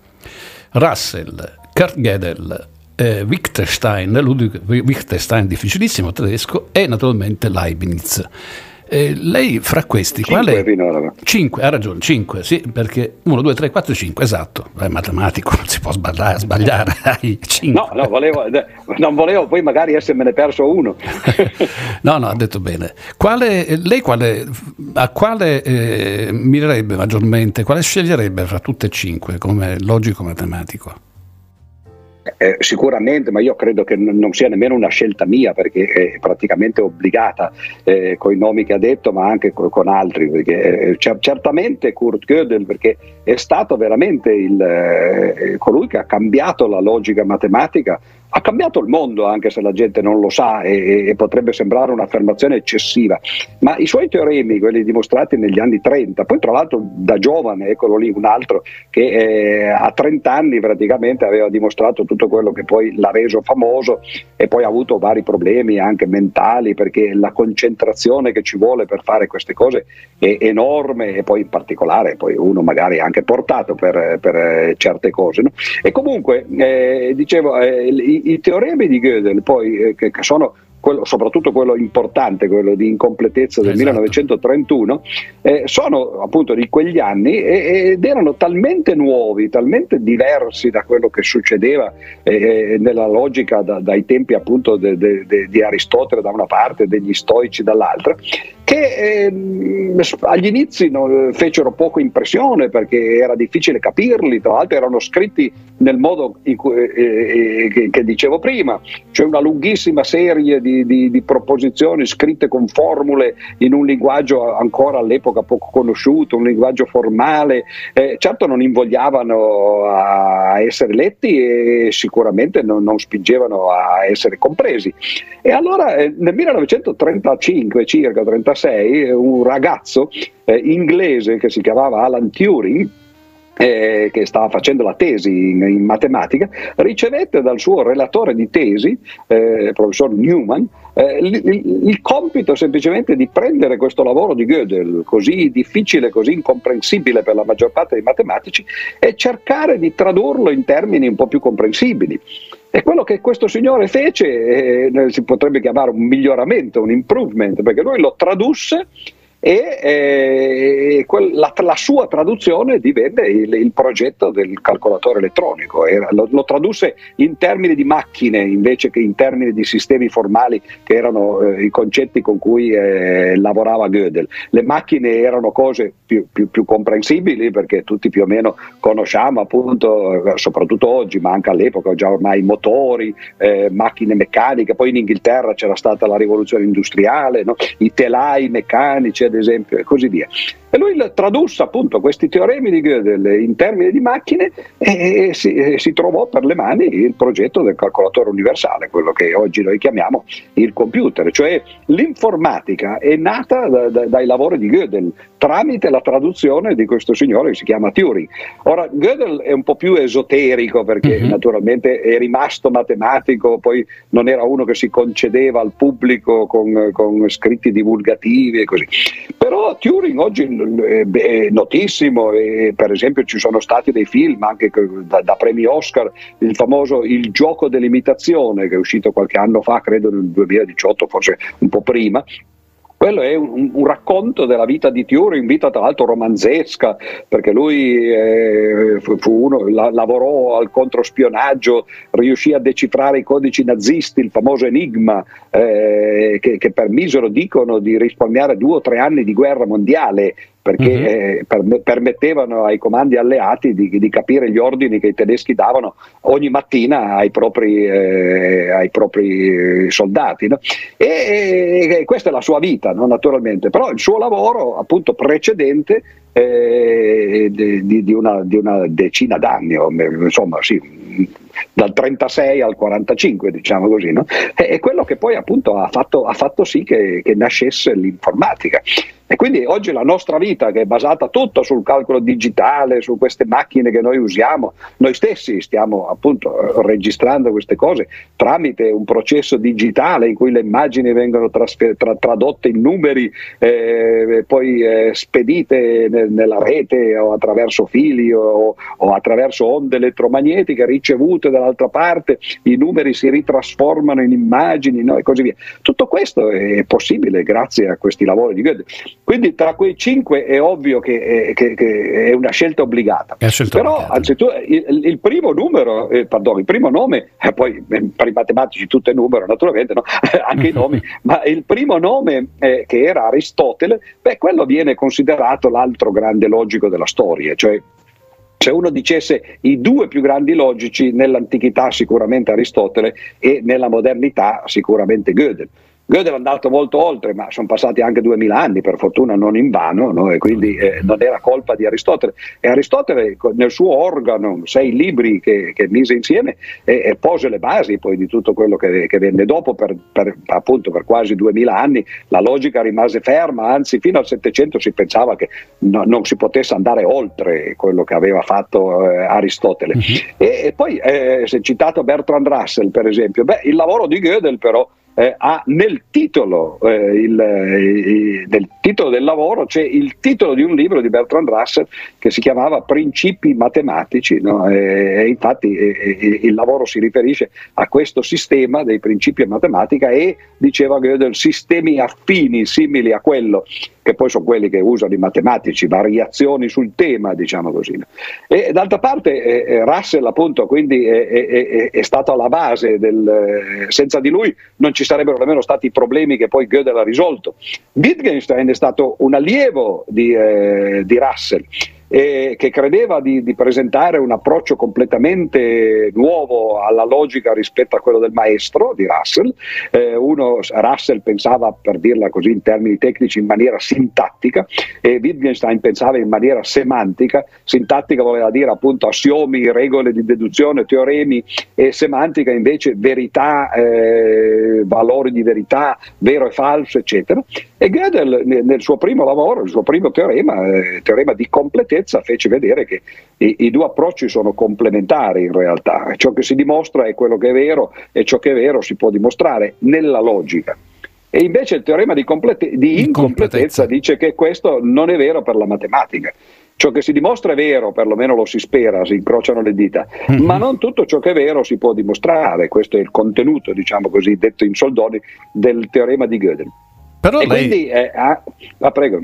Russell, Kurt Gödel, eh, Wittgenstein, Ludwig Wittgenstein difficilissimo tedesco e naturalmente Leibniz. Eh, lei fra questi, cinque quale? Finora. 5, ha ragione, 5, sì, perché 1, 2, 3, 4, 5, esatto, è matematico, non si può sbagliare, sbagliare No, no volevo, non volevo poi magari essermene perso uno. no, no, ha detto bene. Quale, lei quale, a quale eh, mirerebbe maggiormente, quale sceglierebbe fra tutte e cinque come logico matematico? Eh, sicuramente, ma io credo che non sia nemmeno una scelta mia perché è praticamente obbligata eh, con i nomi che ha detto, ma anche co- con altri. Perché, eh, certamente Kurt Gödel, perché è stato veramente il, eh, colui che ha cambiato la logica matematica ha cambiato il mondo anche se la gente non lo sa e, e, potrebbe sembrare un'affermazione eccessiva, ma i suoi teoremi, quelli dimostrati negli anni 30, poi tra l'altro da giovane, eccolo lì un altro che eh, a 30 anni praticamente aveva dimostrato tutto quello che poi l'ha reso famoso e poi ha avuto vari problemi anche mentali perché la concentrazione che ci vuole per fare queste cose è enorme e poi in particolare poi uno magari è anche portato per, per certe cose. No? E comunque eh, dicevo, eh, i, teoremi di Gödel poi eh, che, che sono quello, soprattutto quello importante, quello di incompletezza del esatto. 1931, eh, sono appunto di quegli anni e, ed erano talmente nuovi, talmente diversi da quello che succedeva eh, eh nella logica da, dai tempi appunto de, de, de, di Aristotele da una parte e degli stoici dall'altra, che eh, agli inizi no, fecero poco impressione perché era difficile capirli, tra l'altro erano scritti nel modo cui, eh, eh, che, che, dicevo prima, cioè una lunghissima serie di, di, di, proposizioni scritte con formule in un linguaggio ancora all'epoca poco conosciuto, un linguaggio formale, eh, certo non invogliavano a essere letti e sicuramente non, non spingevano a essere compresi. E allora eh, nel 1935 circa, 36, 1946 un ragazzo eh, inglese che si chiamava Alan Turing, eh, che stava facendo la tesi in, in, matematica, ricevette dal suo relatore di tesi, eh, professor Newman, eh, il, il, compito semplicemente di prendere questo lavoro di Gödel, così difficile, così incomprensibile per la maggior parte dei matematici, e cercare di tradurlo in termini un po' più comprensibili. E quello che questo signore fece eh, si potrebbe chiamare un miglioramento, un improvement, perché lui lo tradusse e eh, la, la, sua traduzione divenne il, il, progetto del calcolatore elettronico, Era, lo, lo, tradusse in termini di macchine invece che in termini di sistemi formali che erano eh, i concetti con cui eh, lavorava Gödel. Le macchine erano cose più, più, più, comprensibili perché tutti più o meno conosciamo appunto, eh, soprattutto oggi, ma anche all'epoca già ormai motori, eh, macchine meccaniche, poi in Inghilterra c'era stata la rivoluzione industriale, no? i telai meccanici, ad esempio, e così via. E lui tradusse appunto questi teoremi di Gödel in termini di macchine e si, si, trovò per le mani il progetto del calcolatore universale, quello che oggi noi chiamiamo il computer, cioè l'informatica è nata da, da, dai lavori di Gödel tramite la traduzione di questo signore che si chiama Turing. Ora, Gödel è un po' più esoterico perché uh-huh. naturalmente è rimasto matematico, poi non era uno che si concedeva al pubblico con, con scritti divulgativi e così. Però Turing oggi è notissimo e per esempio ci sono stati dei film anche da, da premi Oscar, il famoso Il gioco dell'imitazione che è uscito qualche anno fa, credo nel 2018, forse un po' prima, quello è un, un, racconto della vita di Turing, vita tra l'altro romanzesca, perché lui eh, fu uno, la, lavorò al controspionaggio, riuscì a decifrare i codici nazisti, il famoso enigma, eh, che, che permisero, dicono, di risparmiare due o tre anni di guerra mondiale perché per, permettevano ai comandi alleati di, di, capire gli ordini che i tedeschi davano ogni mattina ai propri, eh, ai propri soldati. No? E, e, questa è la sua vita, no? naturalmente, però il suo lavoro appunto precedente eh, di, di, una, di, una, decina d'anni, insomma sì, dal 36 al 45, diciamo così, no? è, quello che poi appunto ha fatto, ha fatto sì che, che nascesse l'informatica. E quindi oggi la nostra vita, che è basata tutta sul calcolo digitale, su queste macchine che noi usiamo, noi stessi stiamo appunto registrando queste cose tramite un processo digitale in cui le immagini vengono trasfer- tra- tradotte in numeri, eh, poi eh, spedite ne- nella rete o attraverso fili o, o attraverso onde elettromagnetiche ricevute dall'altra parte, i numeri si ritrasformano in immagini no? e così via. Tutto questo è possibile grazie a questi lavori di Goethe. Quindi tra quei cinque è ovvio che, è, eh, che, che è una scelta obbligata. Scelta Però obbligata. anzitutto il, il, primo numero, eh, pardon, il primo nome, eh, poi eh, per i matematici tutto è numero naturalmente, no? anche i nomi, ma il primo nome eh, che era Aristotele, beh, quello viene considerato l'altro grande logico della storia, cioè se uno dicesse i due più grandi logici nell'antichità sicuramente Aristotele e nella modernità sicuramente Gödel. Gödel è andato molto oltre, ma sono passati anche duemila anni, per fortuna non in vano, no? e quindi eh, non era colpa di Aristotele. E Aristotele nel suo organo, sei libri che, che mise insieme, e, e, pose le basi poi di tutto quello che, che venne dopo, per, per, appunto per quasi duemila anni la logica rimase ferma, anzi fino al Settecento si pensava che no, non si potesse andare oltre quello che aveva fatto eh, Aristotele. Uh-huh. E, e, poi eh, si è citato Bertrand Russell, per esempio, beh, il lavoro di Gödel però eh, ha nel titolo, eh, il, eh, nel titolo del lavoro c'è il titolo di un libro di Bertrand Russell che si chiamava Principi matematici no? e, infatti il lavoro si riferisce a questo sistema dei principi a matematica e diceva Gödel sistemi affini simili a quello che poi sono quelli che usano i matematici, variazioni sul tema, diciamo così. E d'altra parte eh, eh Russell appunto quindi è, è, è, stato alla base del, eh, senza di lui non ci sarebbero nemmeno stati i problemi che poi Gödel ha risolto. Wittgenstein è stato un allievo di, eh, di Russell eh, che credeva di, di, presentare un approccio completamente nuovo alla logica rispetto a quello del maestro di Russell. Eh, uno, Russell pensava, per dirla così in termini tecnici, in maniera sintattica e Wittgenstein pensava in maniera semantica. Sintattica voleva dire appunto assiomi, regole di deduzione, teoremi e semantica invece verità, eh, valori di verità, vero e falso, eccetera. E Gödel nel suo primo lavoro, il suo primo teorema, eh, teorema di completezza, scienza fece vedere che i, i, due approcci sono complementari in realtà, ciò che si dimostra è quello che è vero e ciò che è vero si può dimostrare nella logica. E invece il teorema di, complete- di incompletezza dice che questo non è vero per la matematica. Ciò che si dimostra è vero, perlomeno lo si spera, si incrociano le dita, mm-hmm. ma non tutto ciò che è vero si può dimostrare. Questo è il contenuto, diciamo così, detto in soldoni, del teorema di Gödel. Però e lei... quindi, eh, ah, ah, prego.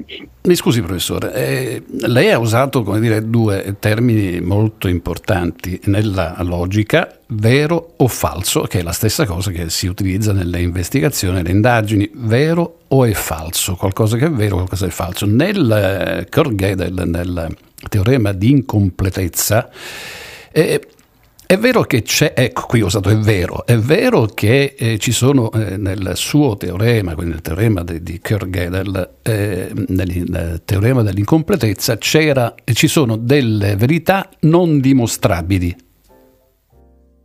Mi scusi professore, eh, lei ha usato dire, due termini molto importanti nella logica, vero o falso, che è la stessa cosa che si utilizza nelle investigazioni, nelle indagini, vero o è falso, qualcosa che è vero, qualcosa che è falso. Nel eh, Kurt nel teorema di incompletezza, eh, è vero che c'è, ecco qui ho usato è vero, è vero che eh, ci sono eh, nel suo teorema, quindi nel teorema di, di Kerr-Gödel, eh, nel, nel, teorema dell'incompletezza, ci sono delle verità non dimostrabili.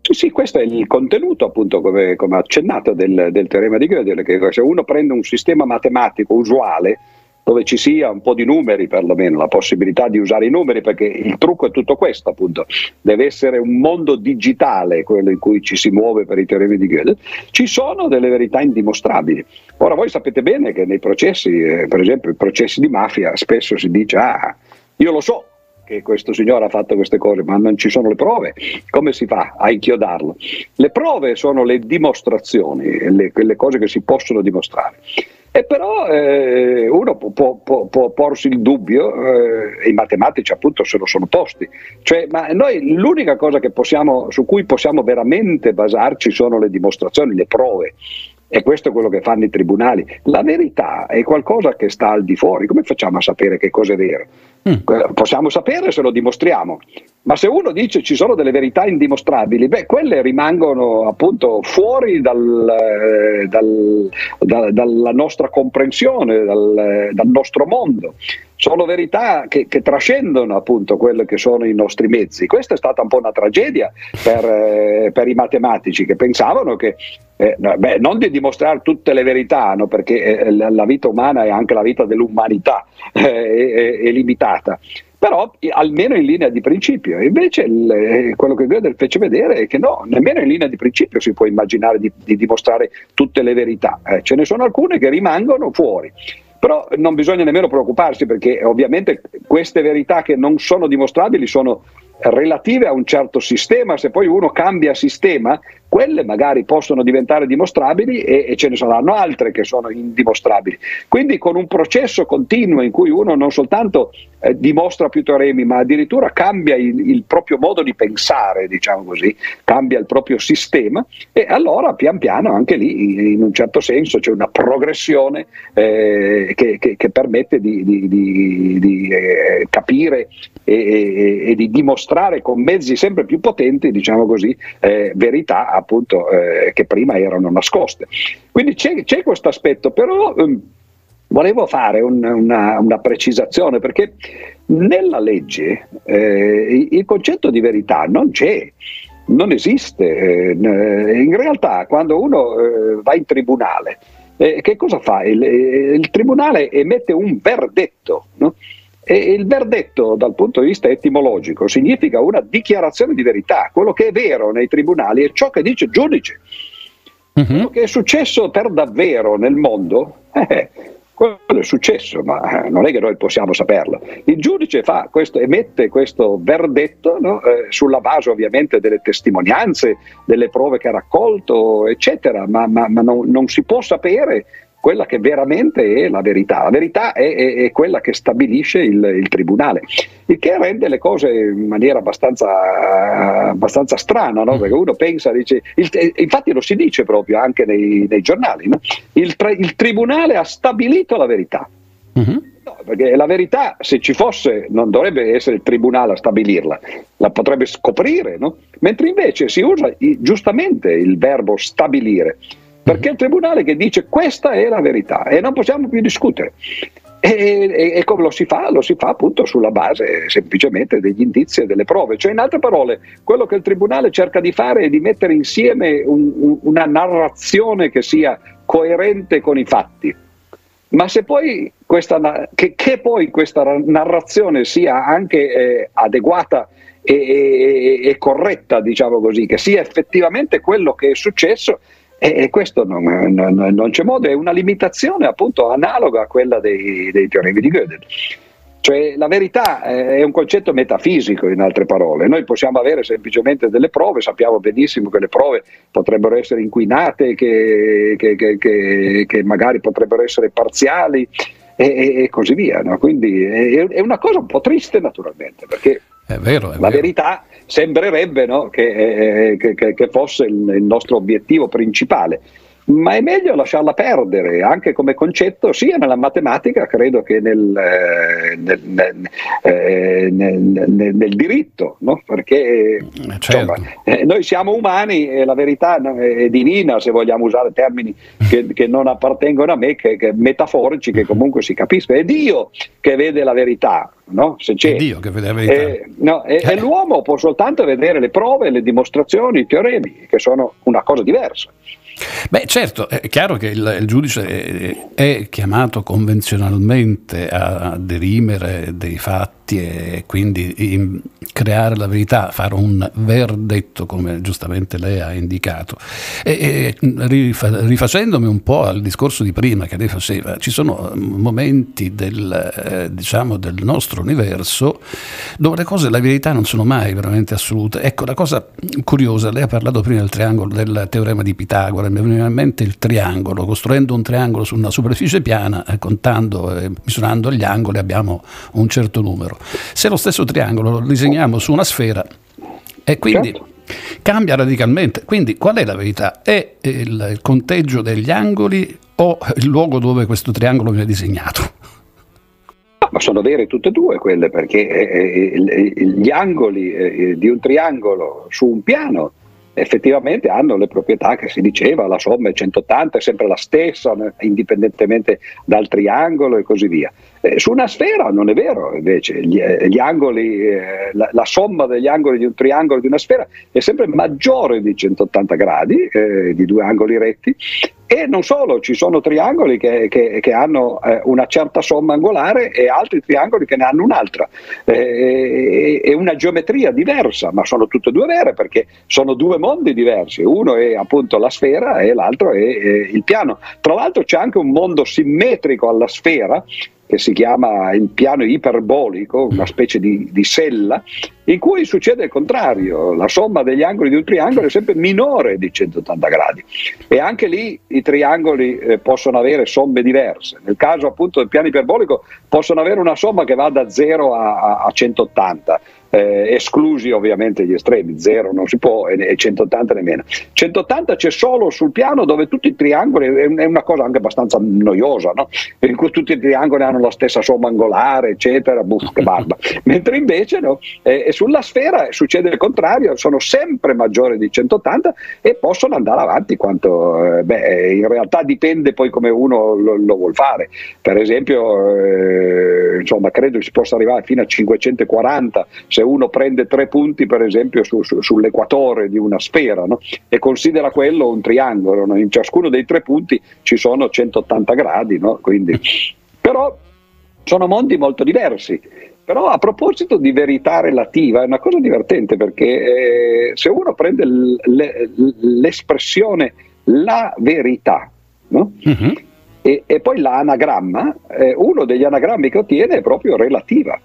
Sì, sì, questo è il contenuto, appunto, come, come accennato del, del teorema di Gödel, che se uno prende un sistema matematico usuale, dove ci sia un po' di numeri perlomeno, la possibilità di usare i numeri, perché il trucco è tutto questo appunto, deve essere un mondo digitale quello in cui ci si muove per i teoremi di Gödel, ci sono delle verità indimostrabili. Ora voi sapete bene che nei processi, eh, per esempio i processi di mafia, spesso si dice ah, io lo so, che questo signore ha fatto queste cose, ma non ci sono le prove. Come si fa a inchiodarlo? Le prove sono le dimostrazioni, le, le cose che si possono dimostrare. E però eh, uno può, può, può, porsi il dubbio, eh, i matematici appunto se lo sono posti, cioè, ma noi l'unica cosa possiamo, su cui possiamo veramente basarci sono le dimostrazioni, le prove. E questo è quello che fanno i tribunali. La verità è qualcosa che sta al di fuori. Come facciamo a sapere che cosa è vero? Mm. Possiamo sapere se lo dimostriamo, ma se uno dice ci sono delle verità indimostrabili, beh, quelle rimangono appunto fuori dal, eh, dal, da, dalla nostra comprensione, dal, dal, nostro mondo. Sono verità che, che, trascendono appunto quelli che sono i nostri mezzi. Questa è stata un po' una tragedia per, eh, per i matematici che pensavano che eh, beh, non di dimostrare tutte le verità, no? perché eh, la vita umana e anche la vita dell'umanità eh, è, è, limitata, però almeno in linea di principio. Invece il, eh, quello che Gödel fece vedere è che no, nemmeno in linea di principio si può immaginare di, di dimostrare tutte le verità, eh, ce ne sono alcune che rimangono fuori. Però non bisogna nemmeno preoccuparsi perché ovviamente queste verità che non sono dimostrabili sono relative a un certo sistema, se poi uno cambia sistema, quelle magari possono diventare dimostrabili e, e, ce ne saranno altre che sono indimostrabili. Quindi con un processo continuo in cui uno non soltanto eh, dimostra più teoremi, ma addirittura cambia il, il, proprio modo di pensare, diciamo così, cambia il proprio sistema e allora pian piano anche lì in un certo senso c'è una progressione eh, che, che, che, permette di, di, di, di eh, capire e, e, e, di dimostrare con mezzi sempre più potenti, diciamo così, eh, verità appunto eh, che prima erano nascoste. Quindi c'è, c'è questo aspetto, però um, volevo fare un, una, una, precisazione perché nella legge eh, il concetto di verità non c'è non esiste. Eh, in realtà quando uno eh, va in tribunale, eh, che cosa fa? Il, il, tribunale emette un verdetto. No? E il verdetto dal punto di vista etimologico significa una dichiarazione di verità. Quello che è vero nei tribunali è ciò che dice il giudice. Uh-huh. Quello che è successo per davvero nel mondo eh, quello è successo, ma non è che noi possiamo saperlo. Il giudice questo, emette questo verdetto no? eh, sulla base ovviamente delle testimonianze, delle prove che ha raccolto, eccetera, ma, ma, ma non, non si può sapere quella che veramente è la verità. La verità è, è, è quella che stabilisce il, il, tribunale, il che rende le cose in maniera abbastanza, abbastanza strana, no? perché uno pensa, dice, il, infatti lo si dice proprio anche nei, nei giornali, no? il, il, tribunale ha stabilito la verità. Uh-huh. No, perché la verità, se ci fosse, non dovrebbe essere il tribunale a stabilirla, la potrebbe scoprire, no? mentre invece si usa giustamente il verbo stabilire perché il tribunale che dice questa è la verità e non possiamo più discutere. E, e, e, come lo si fa? Lo si fa appunto sulla base semplicemente degli indizi e delle prove. Cioè, in altre parole, quello che il tribunale cerca di fare è di mettere insieme un, un, una narrazione che sia coerente con i fatti. Ma se poi questa, che, che poi questa narrazione sia anche eh, adeguata e, e corretta, diciamo così, che sia effettivamente quello che è successo, e, questo non, non, non, c'è modo, è una limitazione appunto analoga a quella dei, dei teoremi di Gödel. Cioè la verità è un concetto metafisico, in altre parole. Noi possiamo avere semplicemente delle prove, sappiamo benissimo che le prove potrebbero essere inquinate, che, che, che, che magari potrebbero essere parziali e, e così via. No? Quindi è, è, una cosa un po' triste naturalmente, perché è vero, è la vero. verità sembrerebbe no, che, eh, che, che, fosse il, il nostro obiettivo principale ma è meglio lasciarla perdere anche come concetto sia nella matematica credo che nel, eh, nel, nel, eh, nel diritto no? perché eh, certo. insomma, eh, noi siamo umani e la verità è divina se vogliamo usare termini che, che non appartengono a me che, che metaforici che comunque si capiscono è Dio che vede la verità No? Se c'è. È Dio che vede la verità. Eh, no, e, eh. l'uomo può soltanto vedere le prove, le dimostrazioni, i teoremi, che sono una cosa diversa. Beh, certo, è chiaro che il, il giudice è, è, chiamato convenzionalmente a derimere dei fatti e quindi creare la verità, fare un verdetto, come giustamente lei ha indicato. E, e rifacendomi un po' al discorso di prima che lei faceva, ci sono momenti del, eh, diciamo, del nostro universo dove le cose, la verità non sono mai veramente assolute. Ecco, la cosa curiosa, lei ha parlato prima del triangolo, del teorema di Pitagora, mi veniva in mente il triangolo, costruendo un triangolo su una superficie piana, eh, contando e misurando gli angoli abbiamo un certo numero. Se lo stesso triangolo lo disegniamo su una sfera e quindi certo. cambia radicalmente. Quindi qual è la verità? È il conteggio degli angoli o il luogo dove questo triangolo viene disegnato? ma sono vere tutte e due quelle perché eh, eh, gli angoli eh, di un triangolo su un piano effettivamente hanno le proprietà che si diceva, la somma è 180, è sempre la stessa, indipendentemente dal triangolo e così via. Eh, su una sfera non è vero, invece, gli, eh, gli angoli, eh, la, la, somma degli angoli di un triangolo di una sfera è sempre maggiore di 180 gradi, eh, di due angoli retti, e non solo, ci sono triangoli che, che, che hanno eh, una certa somma angolare e altri triangoli che ne hanno un'altra. Eh, è una geometria diversa, ma sono tutte e due vere perché sono due mondi diversi. Uno è appunto la sfera e l'altro è, è il piano. Tra l'altro c'è anche un mondo simmetrico alla sfera che si chiama il piano iperbolico, una specie di, di, sella, in cui succede il contrario, la somma degli angoli di un triangolo è sempre minore di 180 gradi. E anche lì i triangoli eh, possono avere somme diverse. Nel caso appunto del piano iperbolico possono avere una somma che va da 0 a, a 180, eh, esclusi ovviamente gli estremi, 0 non si può e, e 180 nemmeno. 180 c'è solo sul piano dove tutti i triangoli, è una cosa anche abbastanza noiosa, no? in cui tutti i triangoli hanno la stessa somma angolare, eccetera, buff, che barba. Mentre invece no, eh, sulla sfera succede il contrario, sono sempre maggiori di 180 e possono andare avanti quanto, eh, beh, in realtà dipende poi come uno lo, lo vuol fare. Per esempio, eh, insomma, credo si possa arrivare fino a 540 se uno prende tre punti, per esempio, su, su, sull'equatore di una sfera no? e considera quello un triangolo. No? In ciascuno dei tre punti ci sono 180 gradi, no? Quindi, però sono mondi molto diversi. Però a proposito di verità relativa, è una cosa divertente perché eh, se uno prende l- l- l'espressione la verità, no? uh-huh. e, e, poi l'anagramma, eh, uno degli anagrammi che ottiene è proprio relativa.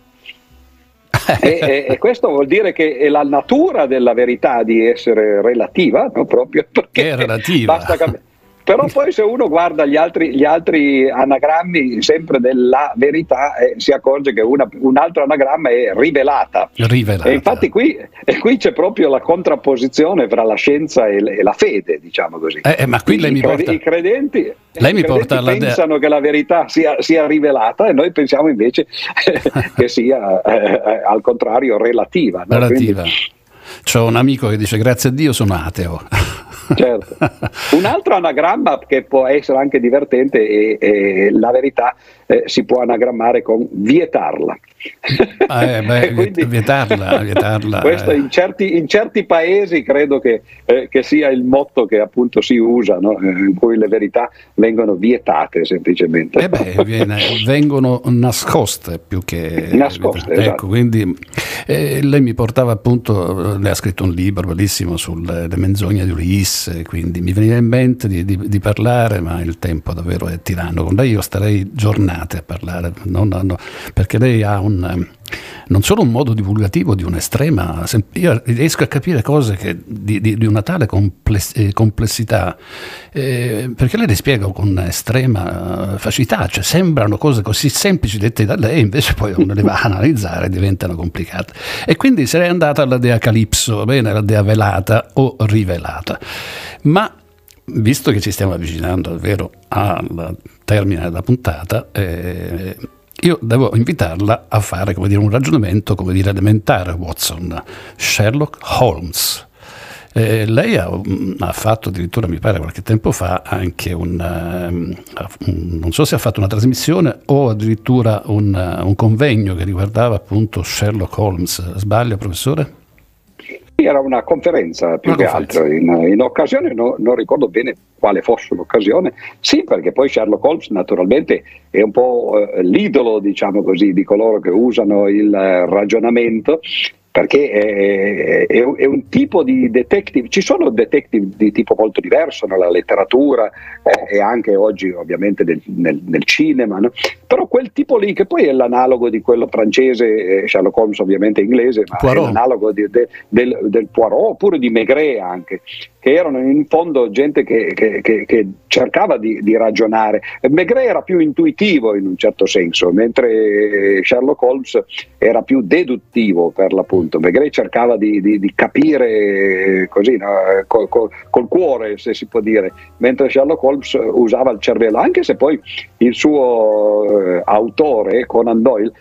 e, e, questo vuol dire che è la natura della verità di essere relativa, no? proprio perché è relativa. basta cambiare però poi se uno guarda gli altri, gli altri anagrammi sempre della verità eh, si accorge che una, un altro anagramma è rivelata. rivelata. E infatti qui, e qui, c'è proprio la contrapposizione fra la scienza e, e la fede, diciamo così. Eh, eh ma qui lei mi porta... I credenti, lei mi porta pensano che la verità sia, sia, rivelata e noi pensiamo invece che sia eh, eh, al contrario relativa. No? Relativa. Quindi... C'ho un amico che dice grazie a Dio sono ateo. Certo. Un altro anagramma che può essere anche divertente è, la verità eh, si può anagrammare con vietarla. Ah, eh, beh, quindi, vietarla, vietarla questo eh. in, certi, in, certi, paesi credo che, eh, che, sia il motto che appunto si usa, no? Eh, in cui le verità vengono vietate semplicemente. Eh beh, viene, vengono nascoste più che... Nascoste, ecco, esatto. quindi eh, lei mi portava appunto, lei ha scritto un libro bellissimo sulle menzogne di Ulisse, quindi mi veniva in mente di, di, di, parlare, ma il tempo davvero è tiranno. Con lei io starei giornate a parlare, non, no, perché lei ha un non solo un modo divulgativo di un'estrema, io riesco a capire cose che, di, di, di, una tale eh, complessità, eh, perché lei le spiega con estrema facilità, cioè sembrano cose così semplici dette da lei, invece poi uno le va a analizzare diventano complicate. E quindi sarei andata alla dea Calipso, bene, la dea velata o rivelata. Ma visto che ci stiamo avvicinando davvero al termine della puntata, eh, io devo invitarla a fare dire, un ragionamento, dire, elementare, Watson, Sherlock Holmes. Eh, lei ha, mm, ha, fatto addirittura, mi pare, qualche tempo fa anche un, um, non so se ha fatto una trasmissione o addirittura un, un convegno che riguardava appunto Sherlock Holmes. Sbaglio, professore? Era una conferenza più una che conferenza. altro, in, in occasione, no, non ricordo bene quale fosse l'occasione, sì perché poi Sherlock Holmes naturalmente è un po' eh, l'idolo diciamo così, di coloro che usano il ragionamento perché è, è, è, un tipo di detective, ci sono detective di tipo molto diverso nella letteratura eh, e anche oggi ovviamente nel, nel, nel cinema, no? però quel tipo lì che poi è l'analogo di quello francese, eh, Sherlock Holmes ovviamente inglese, ma Poirot. è l'analogo di, de, del, del Poirot oppure di Maigret anche, che erano in fondo gente che, che, che, che cercava di, di, ragionare. Maigret era più intuitivo in un certo senso, mentre Sherlock Holmes era più deduttivo per l'appunto. Maigret cercava di, di, di capire così, no? col, col, col, cuore, se si può dire, mentre Sherlock Holmes usava il cervello, anche se poi il suo eh, autore, Conan Doyle,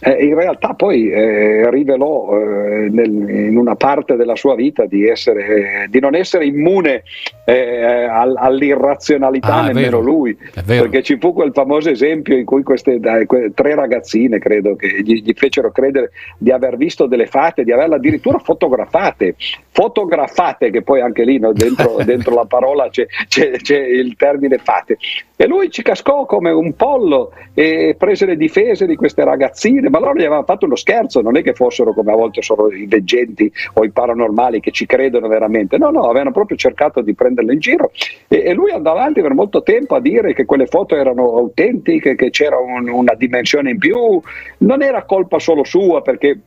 eh, in realtà poi eh, rivelò eh, nel, in una parte della sua vita di, essere, di non essere immune eh, all, all'irrazionalità ah, nemmeno lui, perché ci fu quel famoso esempio in cui queste tre ragazzine, credo, che gli, gli, fecero credere di aver visto delle fate, di averle addirittura fotografate, fotografate, che poi anche lì no, dentro, dentro, la parola c'è, c'è, c'è il termine fate. E lui ci cascò come un pollo e prese le difese di queste ragazzine ma loro gli avevano fatto uno scherzo, non è che fossero come a volte sono i veggenti o i paranormali che ci credono veramente, no, no, avevano proprio cercato di prenderle in giro e, e lui andava avanti per molto tempo a dire che quelle foto erano autentiche, che c'era un, una dimensione in più, non era colpa solo sua perché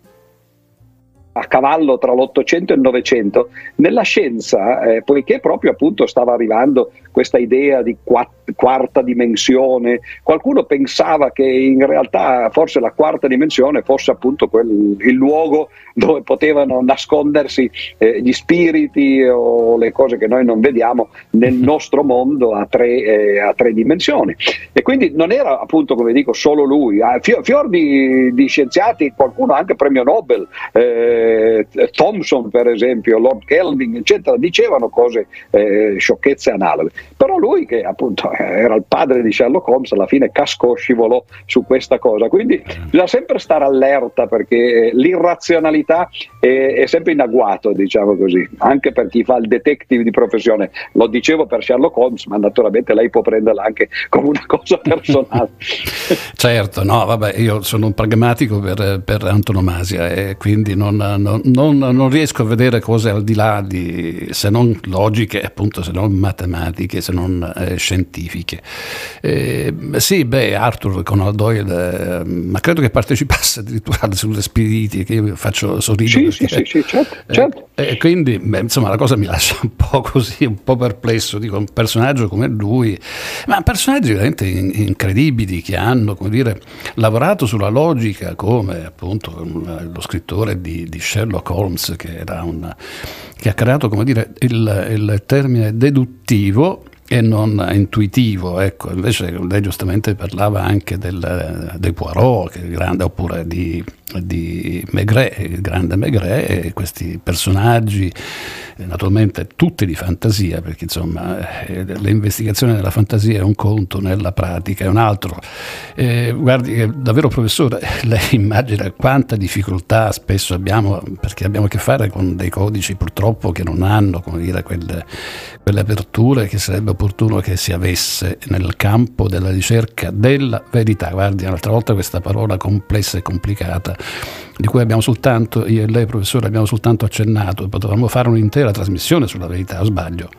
a cavallo tra l'Ottocento e il Novecento, nella scienza, eh, poiché proprio appunto stava arrivando questa idea di quatt- quarta dimensione, qualcuno pensava che in realtà forse la quarta dimensione fosse appunto quel, il luogo dove potevano nascondersi eh, gli spiriti o le cose che noi non vediamo nel nostro mondo a tre, eh, a tre dimensioni. E quindi non era appunto, come dico, solo lui, ah, fior, fior di, di, scienziati, qualcuno anche premio Nobel, eh, Thomson per esempio, Lord Kelvin, eccetera, dicevano cose, eh, sciocchezze analoghe. Però lui, che appunto era il padre di Sherlock Holmes, alla fine cascò, scivolò su questa cosa. Quindi bisogna sempre stare allerta perché l'irrazionalità è, è sempre in agguato, diciamo così, anche per chi fa il detective di professione. Lo dicevo per Sherlock Holmes, ma naturalmente lei può prenderla anche come una cosa personale. certo, no, vabbè, io sono un pragmatico per, per antonomasia e quindi non, non, non, non, riesco a vedere cose al di là di, se non logiche, appunto, se non matematiche se non eh, scientifiche. Eh, sì, beh, Arthur Conan Doyle, eh, ma credo che partecipasse addirittura sulle spiriti, che io faccio sorridere. Sì, sì, sì, certo, eh, certo. E quindi, beh, insomma, la cosa mi lascia un po' così, un po' perplesso, dico, un personaggio come lui, ma personaggi veramente in, incredibili che hanno, come dire, lavorato sulla logica, come appunto lo scrittore di, di Sherlock Holmes, che, un, che ha creato, dire, il, il termine deduttivo e non intuitivo. Ecco. Invece lei giustamente parlava anche del, dei Poirot, che è grande, oppure di, di Maigret, il grande Maigret, e questi personaggi naturalmente tutti di fantasia, perché insomma eh, l'investigazione della fantasia è un conto, nella pratica è un altro. Eh, guardi che davvero professore, lei immagina quanta difficoltà spesso abbiamo, perché abbiamo a che fare con dei codici purtroppo che non hanno come dire, quelle, quelle aperture che sarebbe opportuno che si avesse nel campo della ricerca della verità. Guardi, un'altra volta questa parola complessa e complicata di cui abbiamo soltanto, io e lei professore, abbiamo soltanto accennato, potevamo fare un'intera trasmissione sulla verità, o sbaglio?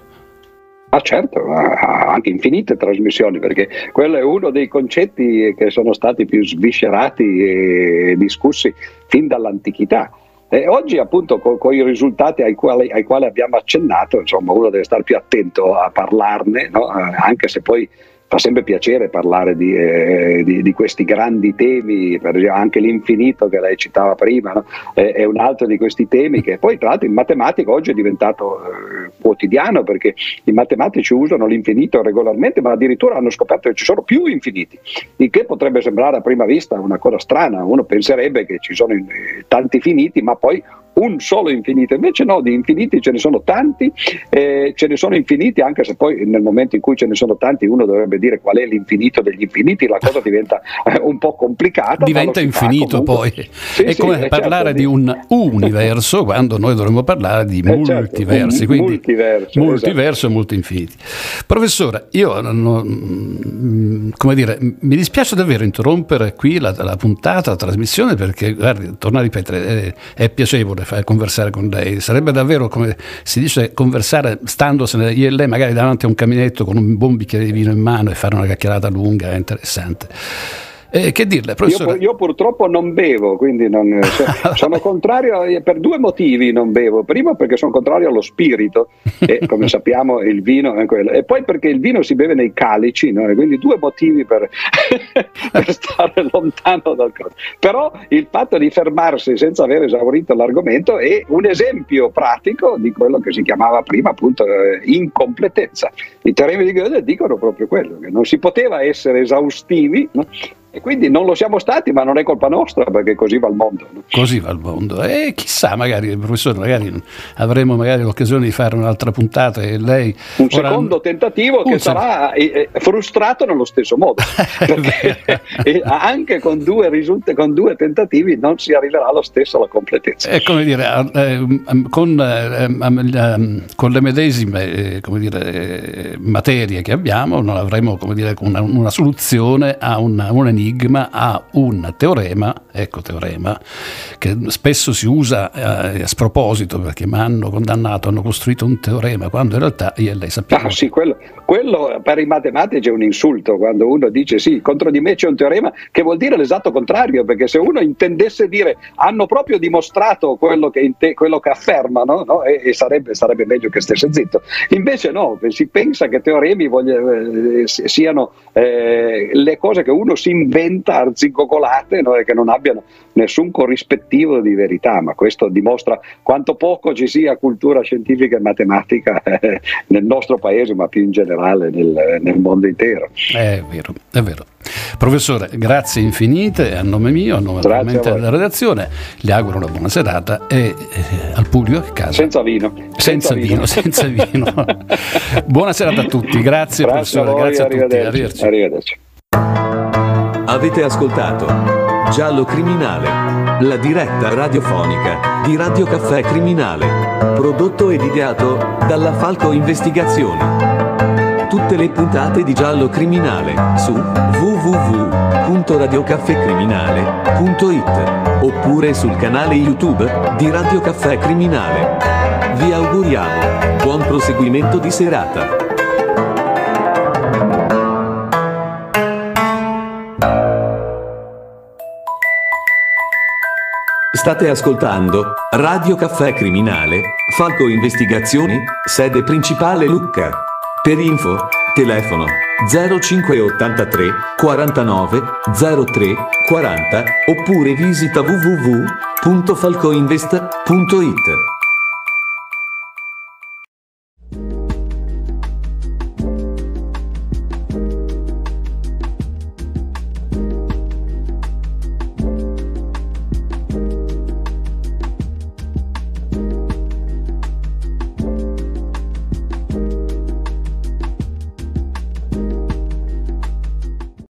Ah certo, anche infinite trasmissioni, perché quello è uno dei concetti che sono stati più sviscerati e discussi fin dall'antichità. E oggi appunto con, con i risultati ai quali, ai quali, abbiamo accennato, insomma uno deve stare più attento a parlarne, no? Eh, anche se poi fa sempre piacere parlare di, eh, di, di, questi grandi temi, esempio anche l'infinito che lei citava prima, no? eh, è un altro di questi temi che poi tra l'altro in matematica oggi è diventato eh, quotidiano perché i matematici usano l'infinito regolarmente, ma addirittura hanno scoperto che ci sono più infiniti, il che potrebbe sembrare a prima vista una cosa strana, uno penserebbe che ci sono eh, tanti finiti, ma poi un solo infinito, invece no, di infiniti ce ne sono tanti, eh, ce ne sono infiniti anche se poi nel momento in cui ce ne sono tanti uno dovrebbe dire qual è l'infinito degli infiniti, la cosa diventa eh, un po' complicata. Diventa infinito poi, sì, è come sì, parlare certo, di un universo quando noi dovremmo parlare di eh, certo, multiversi, certo, quindi multiverso, multiverso esatto. e multi infiniti. Professore, io non, mm, come dire, mi dispiace davvero interrompere qui la, la puntata, la trasmissione perché, guardi, torno a ripetere, è, è piacevole piacere conversare con lei. Sarebbe davvero, come si dice, conversare standosene io e lei magari davanti a un caminetto con un buon bicchiere di vino in mano e fare una chiacchierata lunga e interessante. Eh, che dirle, professore? Io, io, purtroppo non bevo, quindi non, cioè, sono contrario per due motivi non bevo. Primo perché sono contrario allo spirito e come sappiamo il vino è quello. E poi perché il vino si beve nei calici, no? e quindi due motivi per, per stare lontano dal coso. Però il fatto di fermarsi senza aver esaurito l'argomento è un esempio pratico di quello che si chiamava prima appunto eh, incompletezza. I teoremi di Gödel dicono proprio quello, che non si poteva essere esaustivi no? E quindi non lo siamo stati, ma non è colpa nostra, perché così va il mondo. No? Così va il mondo. E chissà, magari, professore, magari avremo magari l'occasione di fare un'altra puntata e lei... Un ora... secondo tentativo che sarà eh, eh, frustrato nello stesso modo. perché anche con due, risulti, con due tentativi non si arriverà lo stesso alla completezza. È come dire, eh, con, eh, con, le medesime come dire, materie che abbiamo non avremo come dire, una, una soluzione a un, un enigma enigma a un teorema, ecco teorema, che spesso si usa eh, a sproposito perché mi hanno condannato, hanno costruito un teorema, quando in realtà io e lei sappiamo... Ah, sì, quello, quello per i matematici è un insulto quando uno dice sì, contro di me c'è un teorema, che vuol dire l'esatto contrario, perché se uno intendesse dire hanno proprio dimostrato quello che, te, quello che affermano, no? e, e sarebbe, sarebbe, meglio che stesse zitto. Invece no, si pensa che teoremi voglia, eh, siano eh, le cose che uno si inventa arzigogolate no? che non abbiano nessun corrispettivo di verità, ma questo dimostra quanto poco ci sia cultura scientifica e matematica eh, nel nostro paese, ma più in generale nel, nel mondo intero. È vero, è vero. Professore, grazie infinite a nome mio, a nome della redazione, le auguro una buona serata e eh, al pubblico a casa. Senza vino. Senza, senza vino, vino, senza vino. buona serata a tutti, grazie, grazie professore, a voi, grazie a tutti. Arrivederci. arrivederci. Avete ascoltato Giallo Criminale, la diretta radiofonica di Radio Caffè Criminale, prodotto ed ideato dalla Falco Investigazioni. Tutte le puntate di Giallo Criminale su www.radiocaffecriminale.it oppure sul canale YouTube di Radio Caffè Criminale. Vi auguriamo buon proseguimento di serata. State ascoltando Radio Caffè Criminale, Falco Investigazioni, sede principale Lucca. Per info, telefono 0583 49 03 40 oppure visita www.falcoinvest.it.